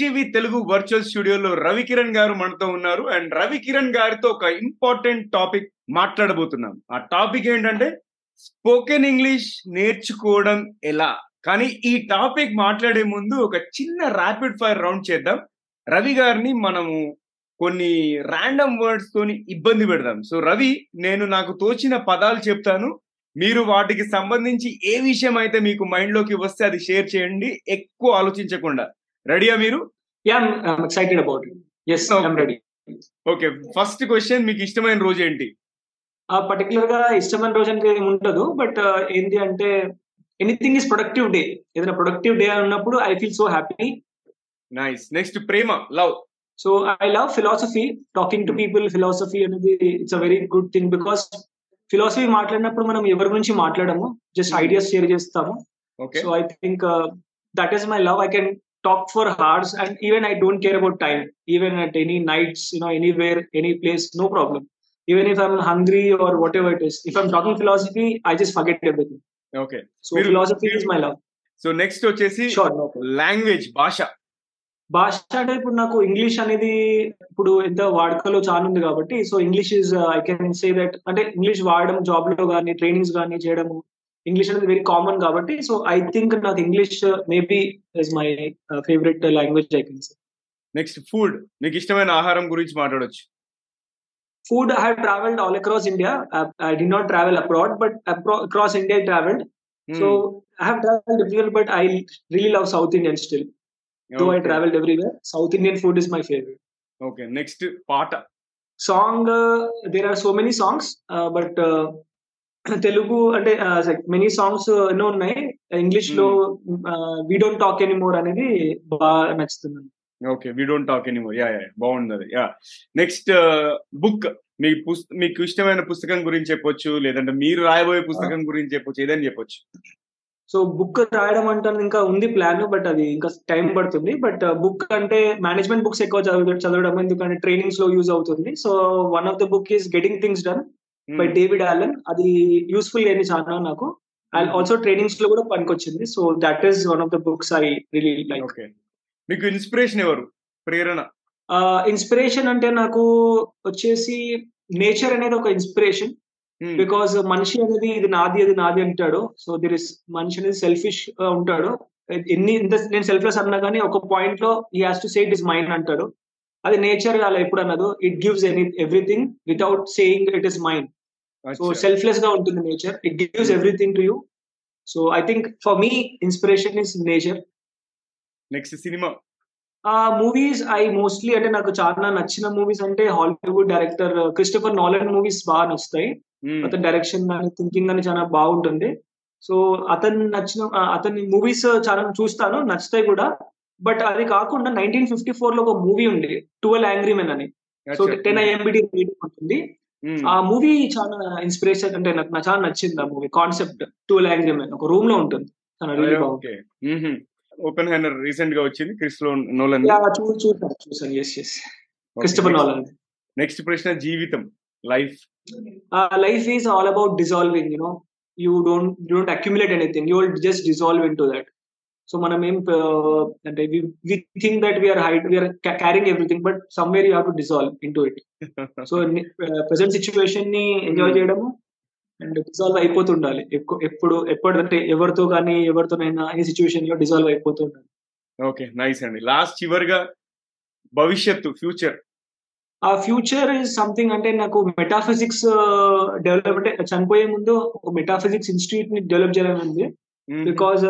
రోజు తెలుగు వర్చువల్ స్టూడియోలో రవికిరణ్ గారు మనతో ఉన్నారు. అండ్ రవికిరణ్ గారితో ఒక ఇంపార్టెంట్ టాపిక్ మాట్లాడబోతున్నాం. ఆ టాపిక్ ఏంటంటే స్పోకెన్ ఇంగ్లీష్ నేర్చుకోవడం ఎలా? కానీ ఈ టాపిక్ మాట్లాడే ముందు ఒక చిన్న ర్యాపిడ్ ఫైర్ రౌండ్ చేద్దాం. రవి గారిని మనము కొన్ని ర్యాండమ్ వర్డ్స్ తోని ఇబ్బంది పెడదాం. సో రవి నేను నాకు తోచిన పదాలు చెప్తాను. మీరు వాటికి సంబంధించి ఏ విషయం అయితే మీకు మైండ్లోకి వస్తే అది షేర్ చేయండి. ఎక్కువ ఆలోచించకుండా. రెడీయా మీరు. Yes, Okay. I'm ready. Okay first question మీకు ఇష్టమైన రోజు ఏంటి? ఆ పర్టికులర్గా ఇష్టమైన రోజు అంటే ఏమి ఉండదు బట్ ఏంటి అంటే ఎనీథింగ్ ఇస్ ప్రొడక్టివ్ డే ఏదైనా ప్రొడక్టివ్ డే ఉన్నప్పుడు I feel so happy nice next Prema love so I love philosophy talking to people philosophy అనేది it's a very good thing because philosophy మాట్లాడినప్పుడు మనం ఎవరి గురించి మాట్లాడము జస్ట్ ఐడియాస్ షేర్ చేస్తాము. Okay so I think that is my love I can talk for hours and even I don't care about time even at any nights you no anywhere any place no problem even if I'm hungry or whatever it is if I'm talking philosophy I just forget everything okay so మీరు- philosophy is my love so next వచ్చేసి language భాష. భాష అంటే ఇప్పుడు నాకు English అనేది ఇప్పుడు ఎంత వాడుకలో చాలా ఉంది కాబట్టి so English is I can say that అంటే ఇంగ్లీష్ వాడడం జాబ్లో కానీ ట్రైనింగ్స్ కానీ చేయడము ఇంగ్లీష్ అనేది వెరీ కామన్ కాబట్టి సో ఐ థింక్ నాకు English maybe is my favourite language I can say next food మీకు ఇష్టమైన ఆహారం గురించి మాట్లాడొచ్చు food i have traveled all across india i, I did not travel abroad but abro- across india i traveled so i have traveled everywhere but i really love south indian still though i traveled everywhere south indian food is my favorite okay next పాట song uh, there are so many songs uh, but uh, Telugu అంటే many songs ఎన్నో ఉన్నాయి. ఇంగ్లీష్లో we don't talk anymore అనేది బాగా నచ్చుతుంది. Okay we don't talk anymore yeah yeah బాగుంది అది యా నెక్స్ట్ బుక్ మీ మీకు ఇష్టమైన పుస్తకం గురించి చెప్పొచ్చు లేదంటే మీరు రాయబోయే పుస్తకం గురించి చెప్పొచ్చు ఏదైనా చెప్పొచ్చు. సో బుక్ రాయడం అంటే ఇంకా ఉంది ప్లాన్ బట్ అది ఇంకా టైం పడుతుంది. బట్ బుక్ అంటే మేనేజ్మెంట్ బుక్స్ ఎక్కువ చదువు చదవడం ఎందుకంటే ట్రైనింగ్స్లో యూజ్ అవుతుంది. So one of the book is getting things done by David Allen. అది యూస్ఫుల్ అయింది చాలా నాకు. అండ్ ఆల్సో ట్రైనింగ్స్లో కూడా పనికొచ్చింది. So that is one of the books I really like మీకు ఇన్స్పిరేషన్ ఎవరు? ప్రేరణ. ఇన్స్పిరేషన్ అంటే నాకు వచ్చేసి నేచర్ అనేది ఒక ఇన్స్పిరేషన్. Hmm. బికాస్ మనిషి అనేది ఇది నాది అది నాది అంటాడు. సో దిర్ ఇస్ మనిషి అనేది సెల్ఫిష్ ఉంటాడు. ఎన్ని ఇంత నేను సెల్ఫ్లెస్ అన్నా కానీ ఒక పాయింట్లో ఈ has to say it is mind అంటాడు. అది నేచర్ అలా ఎప్పుడు అన్నదు it gives any everything without saying it is mind so సెల్ఫ్లెస్గా ఉంటుంది nature it gives everything to you so I think for me inspiration is nature next cinema ఆ movies I mostly అంటే నాకు చాలా నచ్చిన మూవీస్ అంటే Hollywood director Christopher Nolan movies బాగా నచ్చుతాయి. అతని డైరెక్షన్ కానీ థింకింగ్ కానీ చాలా బాగుంటుంది. సో అతను నచ్చిన అతని మూవీస్ చాలా చూస్తాను. నచ్చుతాయి కూడా. బట్ అది కాకుండా నైన్టీన్ ఫిఫ్టీ ఫోర్లో ఒక మూవీ ఉంది ట్వెల్వ్ యాంగ్రీ మెన్ అని. సో టెన్ ఐఎంబిడి రేటింగ్ ఉంటుంది. ఆ మూవీ చాలా ఇన్స్పిరేషన్ అంటే నాకు చాలా నచ్చింది ఆ movie concept twelve angry men ఒక రూమ్లో ఉంటుంది. ఓపెన్ హ్యాండర్ రీసెంట్గా వచ్చింది క్రిస్లో నోలన్ చూసాను చూసాను yes yes Christopher Nolan next ప్రశ్న జీవితం life uh, life is all about dissolving you know. You don't you don't accumulate anything. You will just dissolve into that. So మనం ఏం uh, అంటే we think that we're hide we're carrying everything but somewhere you have to dissolve in to it so present సిచ్యువేషన్ని enjoy చేయడము and dissolve అయిపోతుండాలి. ఎక్కు- ఎప్పుడు ఎప్పుడంటే ఎవరితో కానీ ఎవరితోనైనా ఈ సిచ్యువేషన్లో డిసాల్వ్ అయిపోతూ ఉండాలి ఓకే నైస్ అండి. లాస్ట్ చివరిగా భవిష్యత్తు ఫ్యూచర్ ఆ ఫ్యూచర్ ఇస్ సంథింగ్ అంటే నాకు మెటాఫిజిక్స్ డెవలప్ అంటే చనిపోయే ముందు ఒక మెటాఫిజిక్స్ ఇన్స్టిట్యూట్ని డెవలప్ చేయాలని ఉంది. బికాస్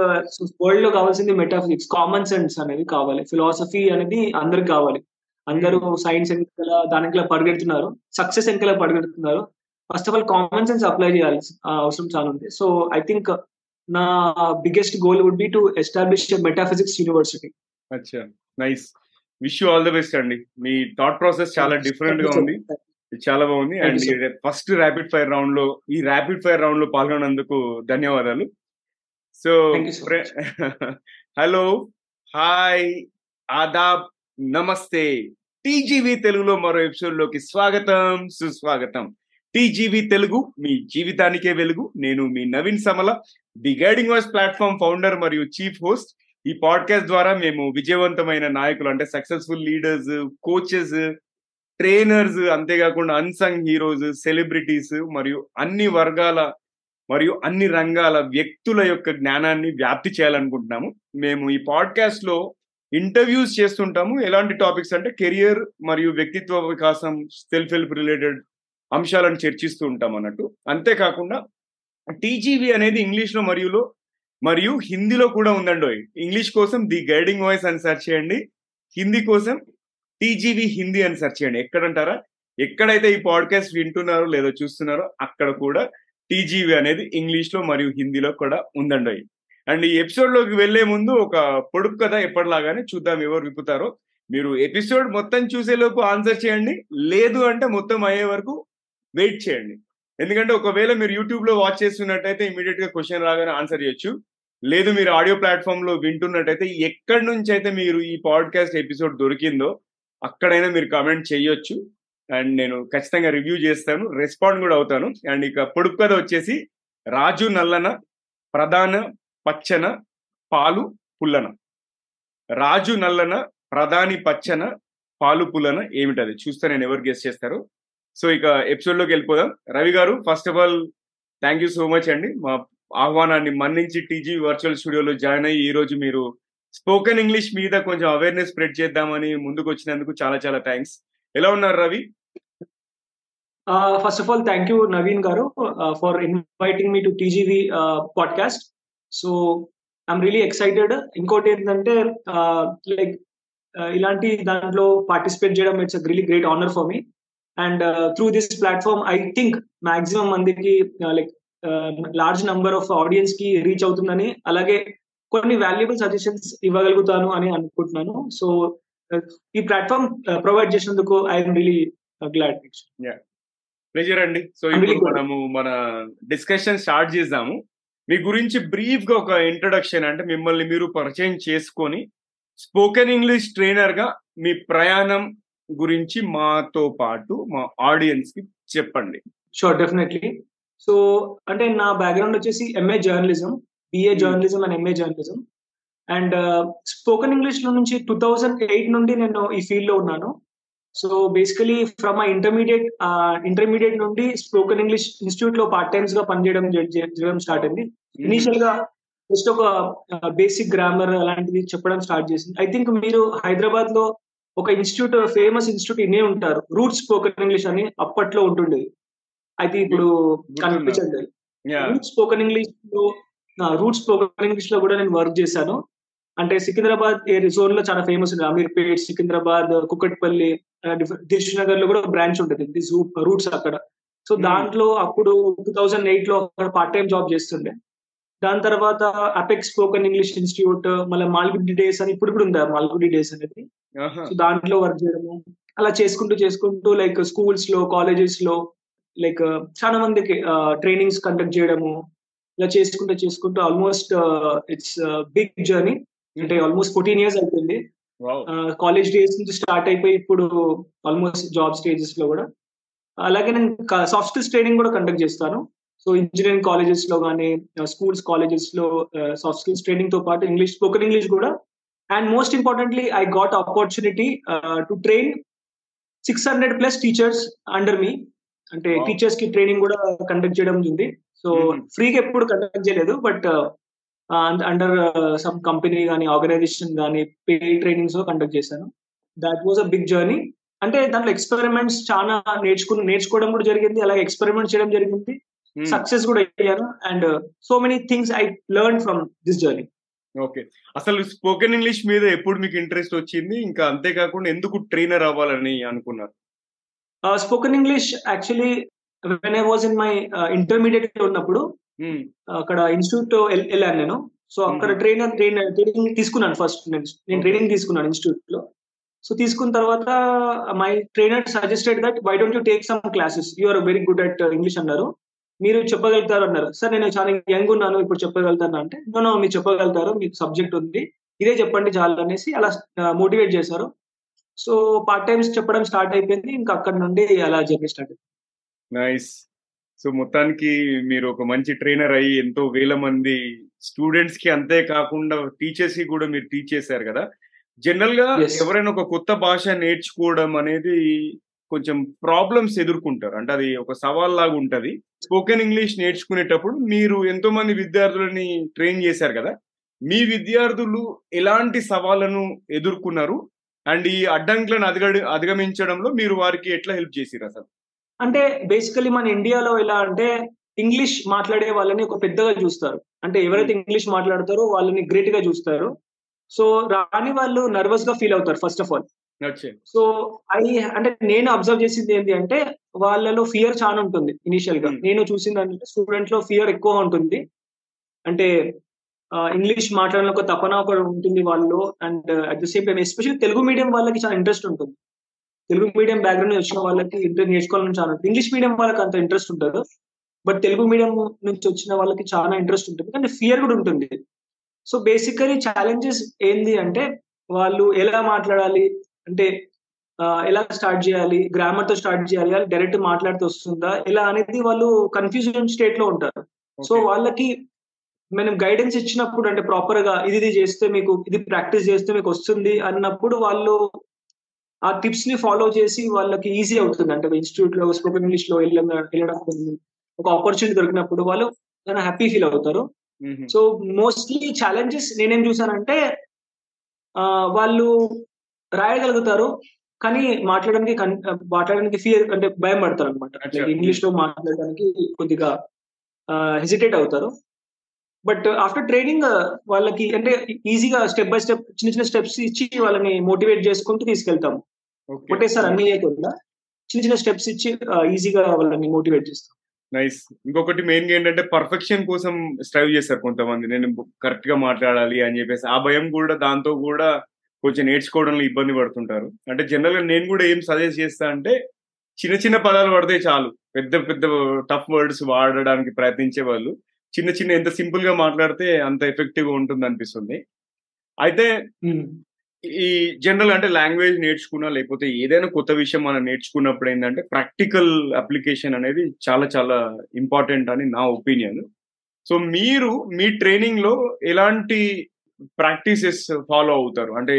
వరల్డ్లో కావాల్సింది మెటాఫిజిక్స్ కామన్ సెన్స్ అనేది కావాలి. ఫిలాసఫీ అనేది అందరికి కావాలి. అందరూ సైన్స్ ఎంకల దానికలా పరిగెడుతున్నారు. సక్సెస్ ఎంకలా పరిగెడుతున్నారు. First of all common sense apply చేయాలి అవసరం చాలా ఉంది. సో ఐ థింక్ నా biggest goal would be to establish metaphysics university అచ్చా. Nice wish you all the best అండి. మీ థాట్ ప్రాసెస్ చాలా డిఫరెంట్గా ఉంది. చాలా బాగుంది. అండ్ ఫస్ట్ ర్యాపిడ్ ఫైర్ రౌండ్లో ఈ ర్యాపిడ్ ఫైర్ రౌండ్లో పాల్గొన్నందుకు ధన్యవాదాలు. సో. హలో హాయ్ ఆదాబ్ నమస్తే. టీజీవి తెలుగులో మరో ఎపిసోడ్లోకి స్వాగతం సుస్వాగతం. టీజీవి తెలుగు మీ జీవితానికే వెలుగు. నేను మీ Naveen Samala the guiding voice platform founder మరియు చీఫ్ హోస్ట్. ఈ పాడ్కాస్ట్ ద్వారా మేము విజయవంతమైన నాయకులు అంటే సక్సెస్ఫుల్ లీడర్స్ కోచెస్ ట్రైనర్స్ అంతేకాకుండా అన్సంగ్ హీరోస్ సెలబ్రిటీస్ మరియు అన్ని వర్గాల మరియు అన్ని రంగాల వ్యక్తుల యొక్క జ్ఞానాన్ని వ్యాప్తి చేయాలనుకుంటున్నాము. మేము ఈ పాడ్కాస్ట్లో ఇంటర్వ్యూస్ చేస్తుంటాము. ఎలాంటి టాపిక్స్ అంటే కెరియర్ మరియు వ్యక్తిత్వ వికాసం సెల్ఫ్ హెల్ప్ రిలేటెడ్ అంశాలను చర్చిస్తూ ఉంటాం అన్నట్టు. అంతేకాకుండా టీజీవీ అనేది ఇంగ్లీష్లో మరియులో మరియు మరియు హిందీలో కూడా ఉందండి ఇంగ్లీష్ కోసం ది గైడింగ్ వాయిస్ అని సెర్చ్ చేయండి. హిందీ కోసం టీజీవీ హిందీ అని సెర్చ్ చేయండి. ఎక్కడంటారా? ఎక్కడైతే ఈ పాడ్కాస్ట్ వింటున్నారో లేదో చూస్తున్నారో అక్కడ కూడా టీజీవీ అనేది ఇంగ్లీష్లో మరియు హిందీలో కూడా ఉందండి. అండ్ ఈ ఎపిసోడ్లోకి వెళ్ళే ముందు ఒక పొడుపు కథ ఎప్పటిలాగానే చూద్దాం ఎవరు విప్పుతారో. మీరు ఎపిసోడ్ మొత్తం చూసేలోపు ఆన్సర్ చేయండి. లేదు అంటే మొత్తం అయ్యే వరకు వెయిట్ చేయండి. ఎందుకంటే ఒకవేళ మీరు యూట్యూబ్లో వాచ్ చేస్తున్నట్టయితే ఇమీడియట్గా క్వశ్చన్ రాగానే ఆన్సర్ చేయొచ్చు. లేదు మీరు ఆడియో ప్లాట్ఫామ్లో వింటున్నట్టయితే ఎక్కడి నుంచి అయితే మీరు ఈ పాడ్కాస్ట్ ఎపిసోడ్ దొరికిందో అక్కడైనా మీరు కామెంట్ చేయొచ్చు. అండ్ నేను ఖచ్చితంగా రివ్యూ చేస్తాను రెస్పాండ్ కూడా అవుతాను. అండ్ ఇక పొడుపు కథ వచ్చేసి రాజు నల్లన ప్రధాన పచ్చన పాలు పుల్లన. రాజు నల్లన ప్రధాని పచ్చన పాలు పుల్లన ఏమిటది? చూస్తే నేను ఎవరు గెస్ట్ చేస్తారు. సో ఇక ఎపిసోడ్లోకి వెళ్ళిపోదాం. Ravi garu first of all thank you so much అండి. మా ఆహ్వానాన్ని మన్నించి టీజీ వర్చువల్ స్టూడియోలో జాయిన్ అయ్యి ఈ రోజు మీరు స్పోకెన్ ఇంగ్లీష్ మీద కొంచెం అవేర్నెస్ స్ప్రెడ్ చేద్దామని ముందుకు వచ్చినందుకు చాలా చాలా థ్యాంక్స్ ఎలా ఉన్నారు Ravi? First of all thank you Naveen garu for inviting me to TGV podcast so I'm really excited ఇంకోటి ఏంటంటే లైక్ ఇలాంటి దాంట్లో పార్టిసిపేట్ చేయడం it's really great honour for me and through this platform I think maximum మందికి like large number of ఆడియన్స్కి reach అవుతుందని అలాగే కొన్ని వాల్యుబుల్ సజెషన్స్ ఇవ్వగలుగుతాను అని అనుకుంటున్నాను. సో ఈ ప్లాట్ఫామ్ ప్రొవైడ్ చేసినందుకు ఐఎమ్ రియలీ గ్లాడ్ ప్లెజర్ అండి. సో ఇప్పుడు మనము మన డిస్కషన్ స్టార్ట్ చేద్దాము. మీ గురించి బ్రీఫ్గా ఒక ఇంట్రడక్షన్ అంటే మిమ్మల్ని మీరు పరిచయం చేసుకొని స్పోకెన్ ఇంగ్లీష్ ట్రైనర్గా మీ ప్రయాణం గురించి మాతో పాటు మా ఆడియన్స్కి చెప్పండి. షూర్ డెఫినెట్లీ సో అంటే నా బ్యాక్గ్రౌండ్ వచ్చేసి MA journalism BA journalism and MA journalism and spoken ఇంగ్లీష్లో నుంచి టూ థౌజండ్ ఎయిట్ నుండి నేను ఈ ఫీల్డ్లో ఉన్నాను. So basically from my intermediate intermediate నుండి స్పోకెన్ ఇంగ్లీష్ ఇన్స్టిట్యూట్లో పార్ట్ టైమ్స్గా పనిచేయడం చేయడం స్టార్ట్ అయింది. ఇనీషియల్గా జస్ట్ ఒక బేసిక్ గ్రామర్ అలాంటిది చెప్పడం స్టార్ట్ చేసింది. ఐ థింక్ మీరు హైదరాబాద్లో ఒక ఇన్స్టిట్యూట్ ఫేమస్ ఇన్స్టిట్యూట్ ఇన్నే ఉంటారు. రూట్ స్పోకెన్ ఇంగ్లీష్ అని అప్పట్లో ఉంటుండేది అయితే ఇప్పుడు కనిపించండి రూట్ స్పోకెన్ ఇంగ్లీష్లో రూట్ స్పోకెన్ ఇంగ్లీష్లో కూడా నేను వర్క్ చేశాను. అంటే సికింద్రాబాద్ జోన్లో చాలా ఫేమస్ ఉంది అమీర్పేట్ సికింద్రాబాద్ కుక్కట్పల్లి దిల్ష్ నగర్లో కూడా బ్రాంచ్ ఉంటుంది. దిస్ రూట్స్ అక్కడ. సో దాంట్లో అప్పుడు టూ థౌజండ్ ఎయిట్లో అక్కడ పార్ట్ టైం జాబ్ చేస్తుండే. దాని తర్వాత అపెక్స్ స్పోకెన్ ఇంగ్లీష్ ఇన్స్టిట్యూట్ మళ్ళీ మాల్గుడి డేస్ అని ఇప్పుడు కూడా ఉంది మాల్గుడి డేస్ అనేది. సో దాంట్లో వర్క్ చేయడము. అలా చేసుకుంటూ చేసుకుంటూ లైక్ స్కూల్స్లో కాలేజెస్లో లైక్ చాలా మందికి ట్రైనింగ్స్ కండక్ట్ చేయడము. ఇలా చేసుకుంటూ చేసుకుంటూ ఆల్మోస్ట్ ఇట్స్ బిగ్ జర్నీ అంటే ఆల్మోస్ట్ ఫోర్టీన్ ఇయర్స్ అయిపోయింది. కాలేజ్ డేస్ నుంచి స్టార్ట్ అయిపోయి ఇప్పుడు ఆల్మోస్ట్ జాబ్ స్టేజెస్లో కూడా. అలాగే నేను సాఫ్ట్ స్కిల్స్ ట్రైనింగ్ కూడా కండక్ట్ చేస్తాను. సో ఇంజనీరింగ్ కాలేజెస్లో కానీ స్కూల్స్ కాలేజెస్లో సాఫ్ట్ స్కిల్స్ ట్రైనింగ్తో పాటు ఇంగ్లీష్ స్పోకెన్ ఇంగ్లీష్ కూడా. And most importantly I got opportunity to train six hundred plus teachers under me అంటే టీచర్స్కి ట్రైనింగ్ కూడా కండక్ట్ చేయడం ఉంది సో ఫ్రీగా ఎప్పుడు కండక్ట్ చేయలేదు బట్ అండర్ సమ్ కంపెనీ కానీ ఆర్గనైజేషన్ కానీ పే ట్రైనింగ్స్ కండక్ట్ చేశాను. That was a big journey అంటే దాంట్లో ఎక్స్పెరిమెంట్స్ చాలా నేర్చుకు నేర్చుకోవడం కూడా జరిగింది. అలాగే ఎక్స్పెరిమెంట్ చేయడం జరిగింది. సక్సెస్ కూడా అయ్యాను. And so many things I learn from this journey okay అసలు స్పోకెన్ ఇంగ్లీష్ మీద ఎప్పుడు మీకు ఇంట్రెస్ట్ వచ్చింది? ఇంకా అంతేకాకుండా ఎందుకు ట్రైనర్ అవ్వాలని అనుకున్నారు? Spoken English actually when I was in my intermediate ఉన్నప్పుడు అక్కడ ఇన్స్టిట్యూట్ వెళ్ళాను నేను. సో అక్కడ ట్రైనర్ ట్రైనర్ ట్రైనింగ్ తీసుకున్నాను ఫస్ట్ నేను. నేను ట్రైనింగ్ తీసుకున్నాను ఇన్స్టిట్యూట్లో సో తీసుకున్న తర్వాత my trainer suggested that why don't you take some classes you are very good at English అన్నారు. మీరు చెప్పగలుగుతారు అన్నారు. సార్ నేను చాలా యంగ్ ఉన్నాను ఇప్పుడు చెప్పగలుగుతాను అంటే నో మీరు చెప్పగలుగుతారు మీకు సబ్జెక్ట్ ఉంది. ఇదే చెప్పండి చాలు అనేసి అలా మోటివేట్ చేశారు. సో పార్ట్ టైమ్స్ చెప్పడం స్టార్ట్ అయిపోయింది. ఇంకా అక్కడ నుండి అలా జర్నీ స్టార్ట్ నైస్ సో మొత్తానికి మీరు ఒక మంచి ట్రైనర్ అయ్యి ఎంతో వేల మంది స్టూడెంట్స్కి అంతే కాకుండా టీచర్స్కి కూడా మీరు టీచ్ చేశారు కదా. జనరల్గా. ఎవరైనా ఒక కొత్త భాష నేర్చుకోవడం అనేది కొంచెం ప్రాబ్లమ్స్ ఎదుర్కొంటారు. అంటే అది ఒక సవాల్ లాగా ఉంటది. స్పోకెన్ ఇంగ్లీష్ నేర్చుకునేటప్పుడు మీరు ఎంతో మంది విద్యార్థులని ట్రైన్ చేశారు కదా. మీ విద్యార్థులు ఎలాంటి సవాళ్ళను ఎదుర్కొన్నారు? అండ్ ఈ అడ్డంకులను అధిగ అధిగమించడంలో మీరు వారికి ఎట్లా హెల్ప్ చేసిరు అసలు అంటే బేసికలీ మన ఇండియాలో ఎలా అంటే ఇంగ్లీష్ మాట్లాడే వాళ్ళని ఒక పెద్దగా చూస్తారు. అంటే ఎవరైతే ఇంగ్లీష్ మాట్లాడతారో వాళ్ళని గ్రేట్గా చూస్తారు. సో రాని వాళ్ళు నర్వస్గా ఫీల్ అవుతారు first of all so I అంటే నేను అబ్జర్వ్ చేసింది ఏంటి అంటే వాళ్ళలో ఫియర్ చాలా ఉంటుంది ఇనిషియల్గా. Hmm. నేను చూసింది అంటే స్టూడెంట్లో ఫియర్ ఎక్కువ ఉంటుంది. అంటే ఇంగ్లీష్ మాట్లాడడం ఒక తపన ఒక ఉంటుంది వాళ్ళు and at the same time especially Telugu medium వాళ్ళకి చాలా ఇంట్రెస్ట్ ఉంటుంది. తెలుగు మీడియం బ్యాక్గ్రౌండ్ వచ్చిన వాళ్ళకి ఇంటర్ నేర్చుకోవాలని చాలా ఇంగ్లీష్ మీడియం వాళ్ళకి అంత ఇంట్రెస్ట్ ఉంటుంది బట్ తెలుగు మీడియం నుంచి వచ్చిన వాళ్ళకి చాలా ఇంట్రెస్ట్ ఉంటుంది. కానీ ఫియర్ కూడా ఉంటుంది. సో బేసికలీ ఛాలెంజెస్ ఏంది అంటే వాళ్ళు ఎలా మాట్లాడాలి? అంటే ఎలా స్టార్ట్ చేయాలి? గ్రామర్తో స్టార్ట్ చేయాలి? డైరెక్ట్ మాట్లాడితే వస్తుందా? ఎలా అనేది వాళ్ళు కన్ఫ్యూజన్ స్టేట్లో ఉంటారు. సో వాళ్ళకి మనం గైడెన్స్ ఇచ్చినప్పుడు అంటే ప్రాపర్గా ఇది ఇది చేస్తే మీకు ఇది ప్రాక్టీస్ చేస్తే మీకు వస్తుంది అన్నప్పుడు వాళ్ళు ఆ టిప్స్ని ఫాలో చేసి వాళ్ళకి ఈజీ అవుతుంది. అంటే ఇన్స్టిట్యూట్లో స్పోకెన్ ఇంగ్లీష్లో వెళ్ళడం ఒక ఆపర్చునిటీ దొరికినప్పుడు వాళ్ళు చాలా హ్యాపీ ఫీల్ అవుతారు. సో మోస్ట్లీ ఛాలెంజెస్ నేనేం చూసానంటే వాళ్ళు రాయగలుగుతారు కానీ మాట్లాడడానికి కన్- మాట్లాడడానికి ఫియర్ అంటే భయం పడతారు అనమాట అచ్చా. ఇంగ్లీష్లో మాట్లాడడానికి కొద్దిగా హెసిటేట్ అవుతారు. బట్ ఆఫ్టర్ ట్రైనింగ్ వాళ్ళకి అంటే ఈజీగా స్టెప్ బై స్టెప్ చిన్న చిన్న స్టెప్స్ ఇచ్చి వాళ్ళని మోటివేట్ చేసుకుంటూ తీసుకెళ్తాం. ఒకటేసారి అన్ని చేయకుండా చిన్న చిన్న స్టెప్స్ ఇచ్చి ఈజీగా వాళ్ళని మోటివేట్ చేస్తాం. నైస్ ఇంకొకటి మెయిన్గా ఏంటంటే పర్ఫెక్షన్ కోసం స్ట్రైవ్ చేస్తారు కొంతమంది. నేను కరెక్ట్గా మాట్లాడాలి అని చెప్పేసి. ఆ భయం కూడా దాంతో కూడా కొంచెం నేర్చుకోవడంలో ఇబ్బంది పడుతుంటారు. అంటే జనరల్గా నేను కూడా ఏం సజెస్ట్ చేస్తా అంటే చిన్న చిన్న పదాలు పడితే చాలు. పెద్ద పెద్ద టఫ్ వర్డ్స్ వాడడానికి ప్రయత్నించే వాళ్ళు. చిన్న చిన్న ఎంత సింపుల్గా మాట్లాడితే అంత ఎఫెక్టివ్గా ఉంటుంది అనిపిస్తుంది అయితే ఈ జనరల్ అంటే లాంగ్వేజ్ నేర్చుకున్నా లేకపోతే ఏదైనా కొత్త విషయం మనం నేర్చుకున్నప్పుడు ఏంటంటే ప్రాక్టికల్ అప్లికేషన్ అనేది చాలా చాలా ఇంపార్టెంట్ అని నా ఒపీనియన్ సో మీరు మీ ట్రైనింగ్లో ఎలాంటి ప్రాక్టీసెస్ ఫాలో అవుతారు? అంటే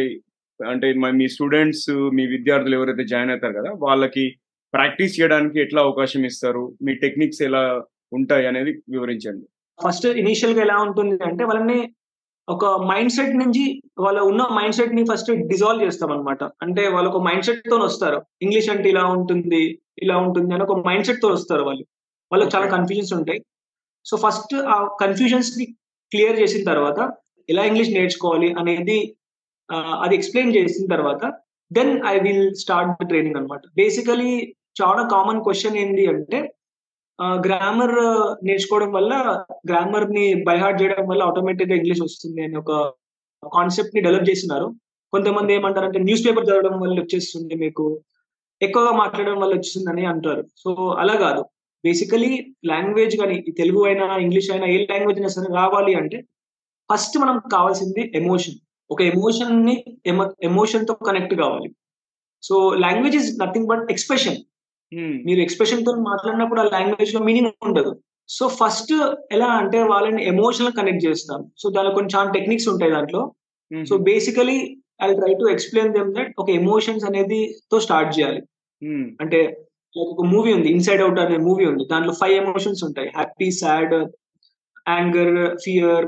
అంటే మీ స్టూడెంట్స్ మీ విద్యార్థులు ఎవరైతే జాయిన్ అవుతారు కదా వాళ్ళకి ప్రాక్టీస్ చేయడానికి ఎట్లా అవకాశం ఇస్తారు? మీ టెక్నిక్స్ ఎలా ఉంటాయి అనేది వివరించండి. ఫస్ట్ ఇనిషియల్గా ఎలా ఉంటుంది అంటే వాళ్ళని ఒక మైండ్ సెట్ నుంచి వాళ్ళ ఉన్న మైండ్ సెట్ని ఫస్ట్ డిజాల్వ్ చేస్తాం అనమాట అంటే వాళ్ళు ఒక మైండ్ సెట్తో వస్తారు. ఇంగ్లీష్ అంటే ఇలా ఉంటుంది ఇలా ఉంటుంది అని ఒక మైండ్ సెట్తో వస్తారు వాళ్ళు. వాళ్ళకి చాలా. కన్ఫ్యూజన్స్ ఉంటాయి. సో ఫస్ట్ ఆ కన్ఫ్యూజన్స్ని క్లియర్ చేసిన తర్వాత ఎలా ఇంగ్లీష్ నేర్చుకోవాలి అనేది అది ఎక్స్ప్లెయిన్ చేసిన తర్వాత then I will start the training అనమాట బేసికలీ చాలా కామన్ క్వశ్చన్ ఏంటి అంటే గ్రామర్ నేర్చుకోవడం వల్ల గ్రామర్ని బైహార్ట్ చేయడం వల్ల ఆటోమేటిక్గా ఇంగ్లీష్ వస్తుంది అని ఒక కాన్సెప్ట్ని డెవలప్ చేస్తున్నారు. కొంతమంది ఏమంటారంటే న్యూస్ పేపర్ చదవడం వల్ల వచ్చేస్తుంది మీకు ఎక్కువగా మాట్లాడడం వల్ల వచ్చిందని అంటారు. సో అలా కాదు. బేసికలీ లాంగ్వేజ్ కానీ తెలుగు అయినా ఇంగ్లీష్ అయినా ఏ లాంగ్వేజ్ అయినా సరే రావాలి అంటే ఫస్ట్ మనం కావాల్సింది ఎమోషన్ ఒక ఎమోషన్ని ఎమోషన్తో కనెక్ట్ కావాలి. So language is nothing but expression మీరు ఎక్స్ప్రెషన్తో మాట్లాడినప్పుడు ఆ లాంగ్వేజ్లో మీనింగ్ ఉండదు. సో ఫస్ట్ ఎలా అంటే వాళ్ళని ఎమోషనల్ కనెక్ట్ చేస్తాం. సో దానిలో కొన్ని చాలా టెక్నిక్స్ ఉంటాయి దాంట్లో. So basically I try to explain them that ఒక ఎమోషన్స్ అనేది తో స్టార్ట్ చేయాలి. అంటే లైక్ ఒక మూవీ ఉంది ఇన్సైడ్ అవుట్ అనే మూవీ ఉంది. దాంట్లో ఫైవ్ ఎమోషన్స్ ఉంటాయి. Happy sad anger fear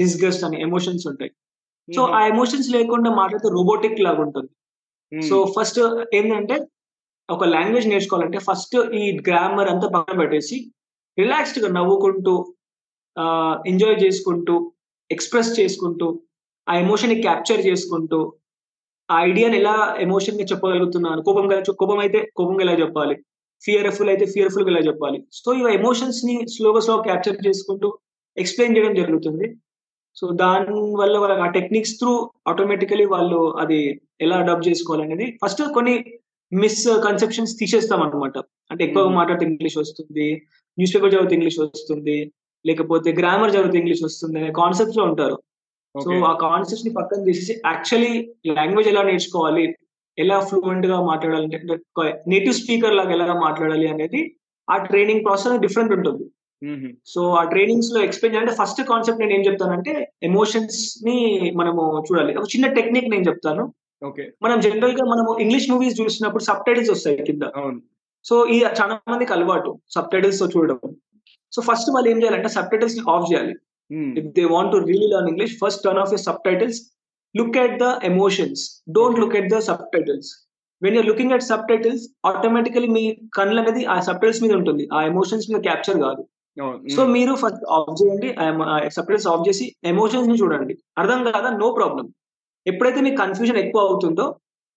disgust అనే ఎమోషన్స్ ఉంటాయి. సో ఆ ఎమోషన్స్ లేకుండా మాట్లాడితే రోబోటిక్ లాగా ఉంటుంది సో ఫస్ట్ ఏంటంటే ఒక లాంగ్వేజ్ నేర్చుకోవాలంటే ఫస్ట్ ఈ గ్రామర్ అంతా పక్కన పెట్టేసి రిలాక్స్డ్గా నవ్వుకుంటూ ఎంజాయ్ చేసుకుంటూ ఎక్స్ప్రెస్ చేసుకుంటూ ఆ ఎమోషన్ని క్యాప్చర్ చేసుకుంటూ ఆ ఐడియాని ఎలా ఎమోషన్ని చెప్పగలుగుతున్నాను? కోపం కోపం అయితే కోపంగా ఎలా చెప్పాలి? ఫియర్ఫుల్ అయితే ఫియర్ఫుల్గా ఎలా చెప్పాలి? సో ఈ ఎమోషన్స్ని స్లోగా స్లో క్యాప్చర్ చేసుకుంటూ ఎక్స్ప్లెయిన్ చేయడం జరుగుతుంది. సో దాని వల్ల వాళ్ళకి ఆ టెక్నిక్స్ త్రూ ఆటోమేటికలీ వాళ్ళు అది ఎలా అడాప్ట్ చేసుకోవాలనేది ఫస్ట్ కొన్ని మిస్ కన్సెప్షన్స్ తీసేస్తాం అనమాట అంటే ఎక్కువగా మాట్లాడితే ఇంగ్లీష్ వస్తుంది న్యూస్ పేపర్ చదివితే ఇంగ్లీష్ వస్తుంది లేకపోతే గ్రామర్ చదివితే ఇంగ్లీష్ వస్తుంది అనే కాన్సెప్ట్స్లో ఉంటారు. సో ఆ కాన్సెప్ట్స్ని పక్కన తీసేసి యాక్చువల్లీ లాంగ్వేజ్ ఎలా నేర్చుకోవాలి ఎలా ఫ్లూయెంట్గా మాట్లాడాలి నేటివ్ స్పీకర్ లాగా ఎలా మాట్లాడాలి అనేది ఆ ట్రైనింగ్ ప్రాసెస్ డిఫరెంట్ ఉంటుంది. సో ఆ ట్రైనింగ్స్లో ఎక్స్ప్లెయిన్ అంటే ఫస్ట్ కాన్సెప్ట్ నేను ఏం చెప్తానంటే ఎమోషన్స్ని మనము చూడాలి. ఒక చిన్న టెక్నిక్ నేను చెప్తాను. మనం జనరల్గా మనము ఇంగ్లీష్ మూవీస్ చూసినప్పుడు సబ్ టైటిల్స్ వస్తాయి కింద. సో ఈ చాలా మందికి అలవాటు సబ్ టైటిల్స్తో చూడడం. సో ఫస్ట్ వాళ్ళు ఏం చేయాలంటే సబ్ టైటిల్స్ని ఆఫ్ చేయాలి. If they want to really learn English first turn off your subtitles look at the emotions don't look at the subtitles when you're looking at subtitles automatically మీ కళ్ళు అనేది ఆ సబ్ టైటిల్స్ మీద ఉంటుంది. ఆ ఎమోషన్స్ మీద capture కాదు. So మీరు first off చేయండి. సబ్ టైటిల్స్ ఆఫ్ చేసి ఎమోషన్స్ని చూడండి. అర్థం కాదా? నో ప్రాబ్లం ఎప్పుడైతే మీకు కన్ఫ్యూజన్ ఎక్కువ అవుతుందో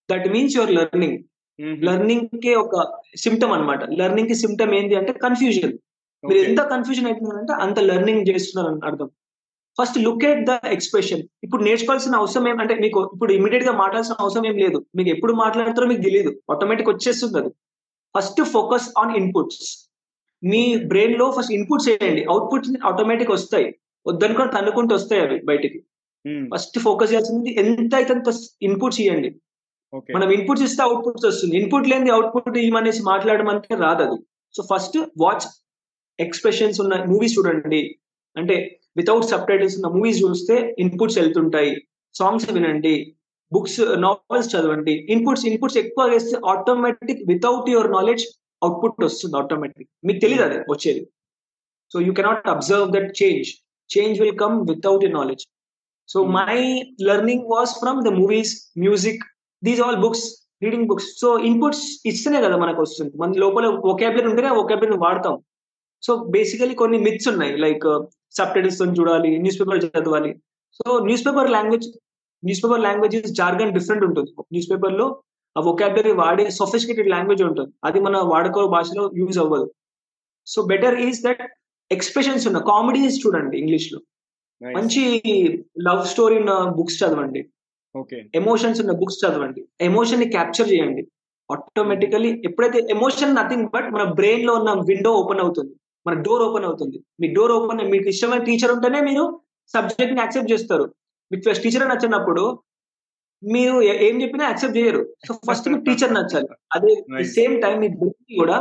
దట్ మీన్స్ యువర్ లెర్నింగ్ లెర్నింగ్కి ఒక సిమ్టమ్ అనమాట లెర్నింగ్కి సిమ్టమ్ ఏంటి అంటే కన్ఫ్యూజన్ మీరు ఎంత కన్ఫ్యూజన్ అవుతున్నారంటే అంత లెర్నింగ్ చేస్తున్నారు అని అర్థం. First look at the expression ఇప్పుడు నేర్చుకోవాల్సిన అవసరం ఏమంటే మీకు ఇప్పుడు ఇమీడియట్గా మాట్లాడాల్సిన అవసరం ఏం లేదు. మీకు ఎప్పుడు మాట్లాడతారో మీకు తెలియదు ఆటోమేటిక్ వచ్చేస్తుంది అది. ఫస్ట్ ఫోకస్ ఆన్ ఇన్పుట్స్ మీ బ్రెయిన్లో ఫస్ట్ ఇన్పుట్స్ చేయండి అవుట్పుట్స్ ఆటోమేటిక్ వస్తాయి. వద్దనుకొని తన్నుకుంటూ వస్తాయి అవి బయటికి. ఫస్ట్ ఫోకస్ చేయాల్సింది ఎంత అయితే అంత ఇన్పుట్స్ ఇవ్వండి మనం ఇన్పుట్స్ ఇస్తే అవుట్పుట్స్ వస్తుంది. ఇన్పుట్ లేని అవుట్పుట్ ఇవ్వమనేసి మాట్లాడమంటే రాదు అది సో ఫస్ట్ వాచ్ ఎక్స్ప్రెషన్స్ ఉన్న మూవీస్ చూడండి. అంటే వితౌట్ సబ్ టైటిల్స్ ఉన్న మూవీస్ చూస్తే ఇన్పుట్స్ వెళ్తుంటాయి. సాంగ్స్ వినండి. బుక్స్ నావెల్స్ చదవండి. ఇన్పుట్స్ ఇన్పుట్స్ ఎక్కువ వేస్తే automatic without your knowledge output వస్తుంది ఆటోమేటిక్ మీకు తెలియదు అది వచ్చేది. So you cannot observe that change change will come without your knowledge so my learning was from the movies music these all books reading books so inputs ఇస్తేనే కదా మనకు వస్తుంది. మన లోపల ఒకాబులరీ ఉంటేనే ఒకాబులరీ వాడతాం. సో బేసికలీ కొన్ని myths ఉన్నాయి. లైక్ సబ్ టైటిల్స్ చూడాలి న్యూస్ పేపర్ చదవాలి. So newspaper language newspaper language jargon different ఉంటుంది. న్యూస్ పేపర్లో ఆ ఒకాబులరీ వాడే సొఫిస్టికేటెడ్ లాంగ్వేజ్ ఉంటుంది. అది మన వాడుకో భాషలో యూజ్ అవ్వదు. So better is that expressions ఉన్న కామెడీస్ చూడండి ఇంగ్లీష్లో మంచి లవ్ స్టోరీ ఉన్న బుక్స్ చదవండి. ఎమోషన్స్ ఉన్న బుక్స్ చదవండి. ఎమోషన్ని క్యాప్చర్ చేయండి. ఆటోమేటికలీ ఎప్పుడైతే ఎమోషన్ నథింగ్ బట్ మన బ్రెయిన్లో ఉన్న విండో ఓపెన్ అవుతుంది. మన డోర్ ఓపెన్ అవుతుంది. మీ డోర్ ఓపెన్ మీకు ఇష్టమైన టీచర్ ఉంటేనే మీరు సబ్జెక్ట్ని యాక్సెప్ట్ చేస్తారు. మీకు టీచర్ నచ్చినప్పుడు మీరు ఏం చెప్పినా యాక్సెప్ట్ చేయరు. సో ఫస్ట్ మీకు టీచర్ నచ్చాలి. అదే సేమ్ టైం మీ బ్రెయిన్ కూడా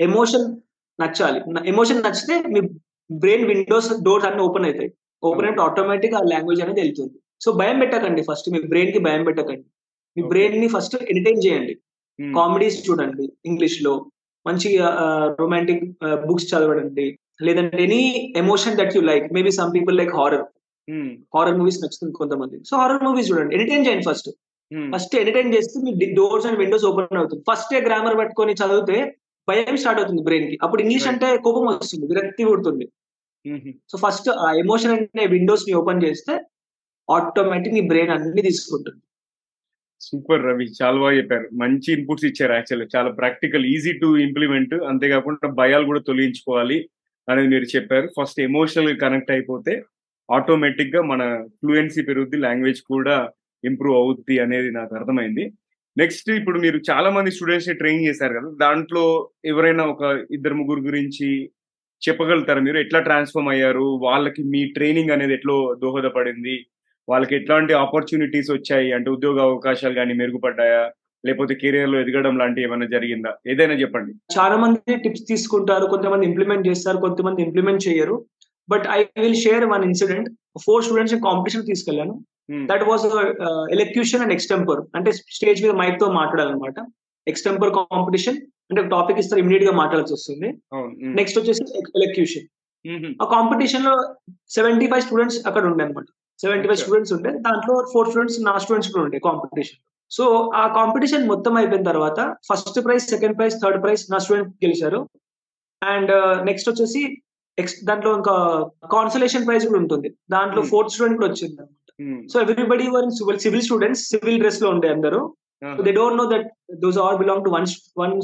ఎమోషన్ నచ్చాలి. ఎమోషన్ నచ్చితే మీ బ్రెయిన్ విండోస్ డోర్స్ అన్ని ఓపెన్ అవుతాయి. ఓపెన్ అయితే ఆటోమేటిక్ ఆ లాంగ్వేజ్ అనేది వెళ్తుంది. సో భయం పెట్టకండి ఫస్ట్ మీ బ్రెయిన్కి భయం పెట్టకండి. మీ బ్రెయిన్ని ఫస్ట్ ఎంటర్టైన్ చేయండి. కామెడీస్ చూడండి ఇంగ్లీష్లో మంచి రొమాంటిక్ బుక్స్ చదవడండి. లేదంటే any emotion that you like maybe some people like horror horror movies నచ్చుతుంది కొంతమంది. సో హారర్ మూవీస్ చూడండి. ఎంటర్టైన్ చేయండి ఫస్ట్ ఫస్ట్ ఎంటర్టైన్ చేస్తే మీ డోర్స్ అండ్ విండోస్ ఓపెన్ అవుతుంది. ఫస్ట్ గ్రామర్ పట్టుకొని చదివితే భయం స్టార్ట్ అవుతుంది బ్రెయిన్కి అప్పుడు ఇంగ్లీష్ అంటే కోపం వస్తుంది విరక్తి పుడుతుంది. సో ఫస్ట్ ఆ ఎమోషన్ అనే విండోస్ని ఓపెన్ చేస్తే ఆటోమేటిక్ నీ బ్రెయిన్ అన్ని తీసుకుంటుంది. సూపర్ రవి చాలా బాగా చెప్పారు. మంచి ఇన్పుట్స్ ఇచ్చారు యాక్చువల్లీ చాలా ప్రాక్టికల్ ఈజీ టు ఇంప్లిమెంట్. అంతేకాకుండా భయాలు కూడా తొలగించుకోవాలి అనేది మీరు చెప్పారు. ఫస్ట్ ఎమోషనల్ కనెక్ట్ అయిపోతే ఆటోమేటిక్గా మన ఫ్లూయెన్సీ పెరుగుద్ది లాంగ్వేజ్ కూడా ఇంప్రూవ్ అవుద్ది అనేది నాకు అర్థమైంది. నెక్స్ట్ ఇప్పుడు మీరు చాలా మంది స్టూడెంట్స్ని ట్రైన్ చేశారు కదా. దాంట్లో ఎవరైనా ఒక ఇద్దరు ముగ్గురు గురించి చెప్పగలుగుతారా మీరు? ఎట్లా ట్రాన్స్ఫార్మ్ అయ్యారు? వాళ్ళకి మీ ట్రైనింగ్ అనేది ఎట్లా దోహదపడింది? వాళ్ళకి ఎట్లాంటి ఆపర్చునిటీస్ వచ్చాయి? అంటే ఉద్యోగ అవకాశాలు కానీ మెరుగుపడ్డాయా? లేకపోతే కెరియర్లో ఎదగడం లాంటి ఏమైనా జరిగిందా? ఏదైనా చెప్పండి. చాలా మంది టిప్స్ తీసుకుంటారు కొంతమంది ఇంప్లిమెంట్ చేస్తారు కొంతమంది ఇంప్లిమెంట్ చేయరు. But I will share one incident four students competition తీసుకెళ్ళాను that was elocution and extempore అంటే స్టేజ్ మీద మైక్తో మాట్లాడాలన్నమాట. ఎక్స్టెంపర్ కాంపిటీషన్ అంటే టాపిక్ ఇస్తారు ఇమీడియట్గా మాట్లాడాల్సి వస్తుంది. నెక్స్ట్ వచ్చేసి ఎలక్యూషన్ ఆ కాంపిటీషన్లో సెవెంటీ ఫైవ్ స్టూడెంట్స్ అక్కడ ఉండే అనమాట సెవెంటీ ఫైవ్ స్టూడెంట్స్ ఉండే. దాంట్లో ఫోర్ స్టూడెంట్స్ నా స్టూడెంట్స్ కూడా ఉండే కాంపిటీషన్ సో ఆ కాంపిటీషన్ మొత్తం అయిపోయిన తర్వాత first prize second prize third prize నా స్టూడెంట్ గెలిచారు. అండ్ నెక్స్ట్ వచ్చేసి దాంట్లో ఇంకా కాన్సలేషన్ ప్రైజ్ కూడా ఉంటుంది. దాంట్లో ఫోర్త్ స్టూడెంట్ కూడా వచ్చింది అనమాట so everybody were civil civil students civil డ్రెస్లో ఉండే అందరూ. They don't know that those all belong to one one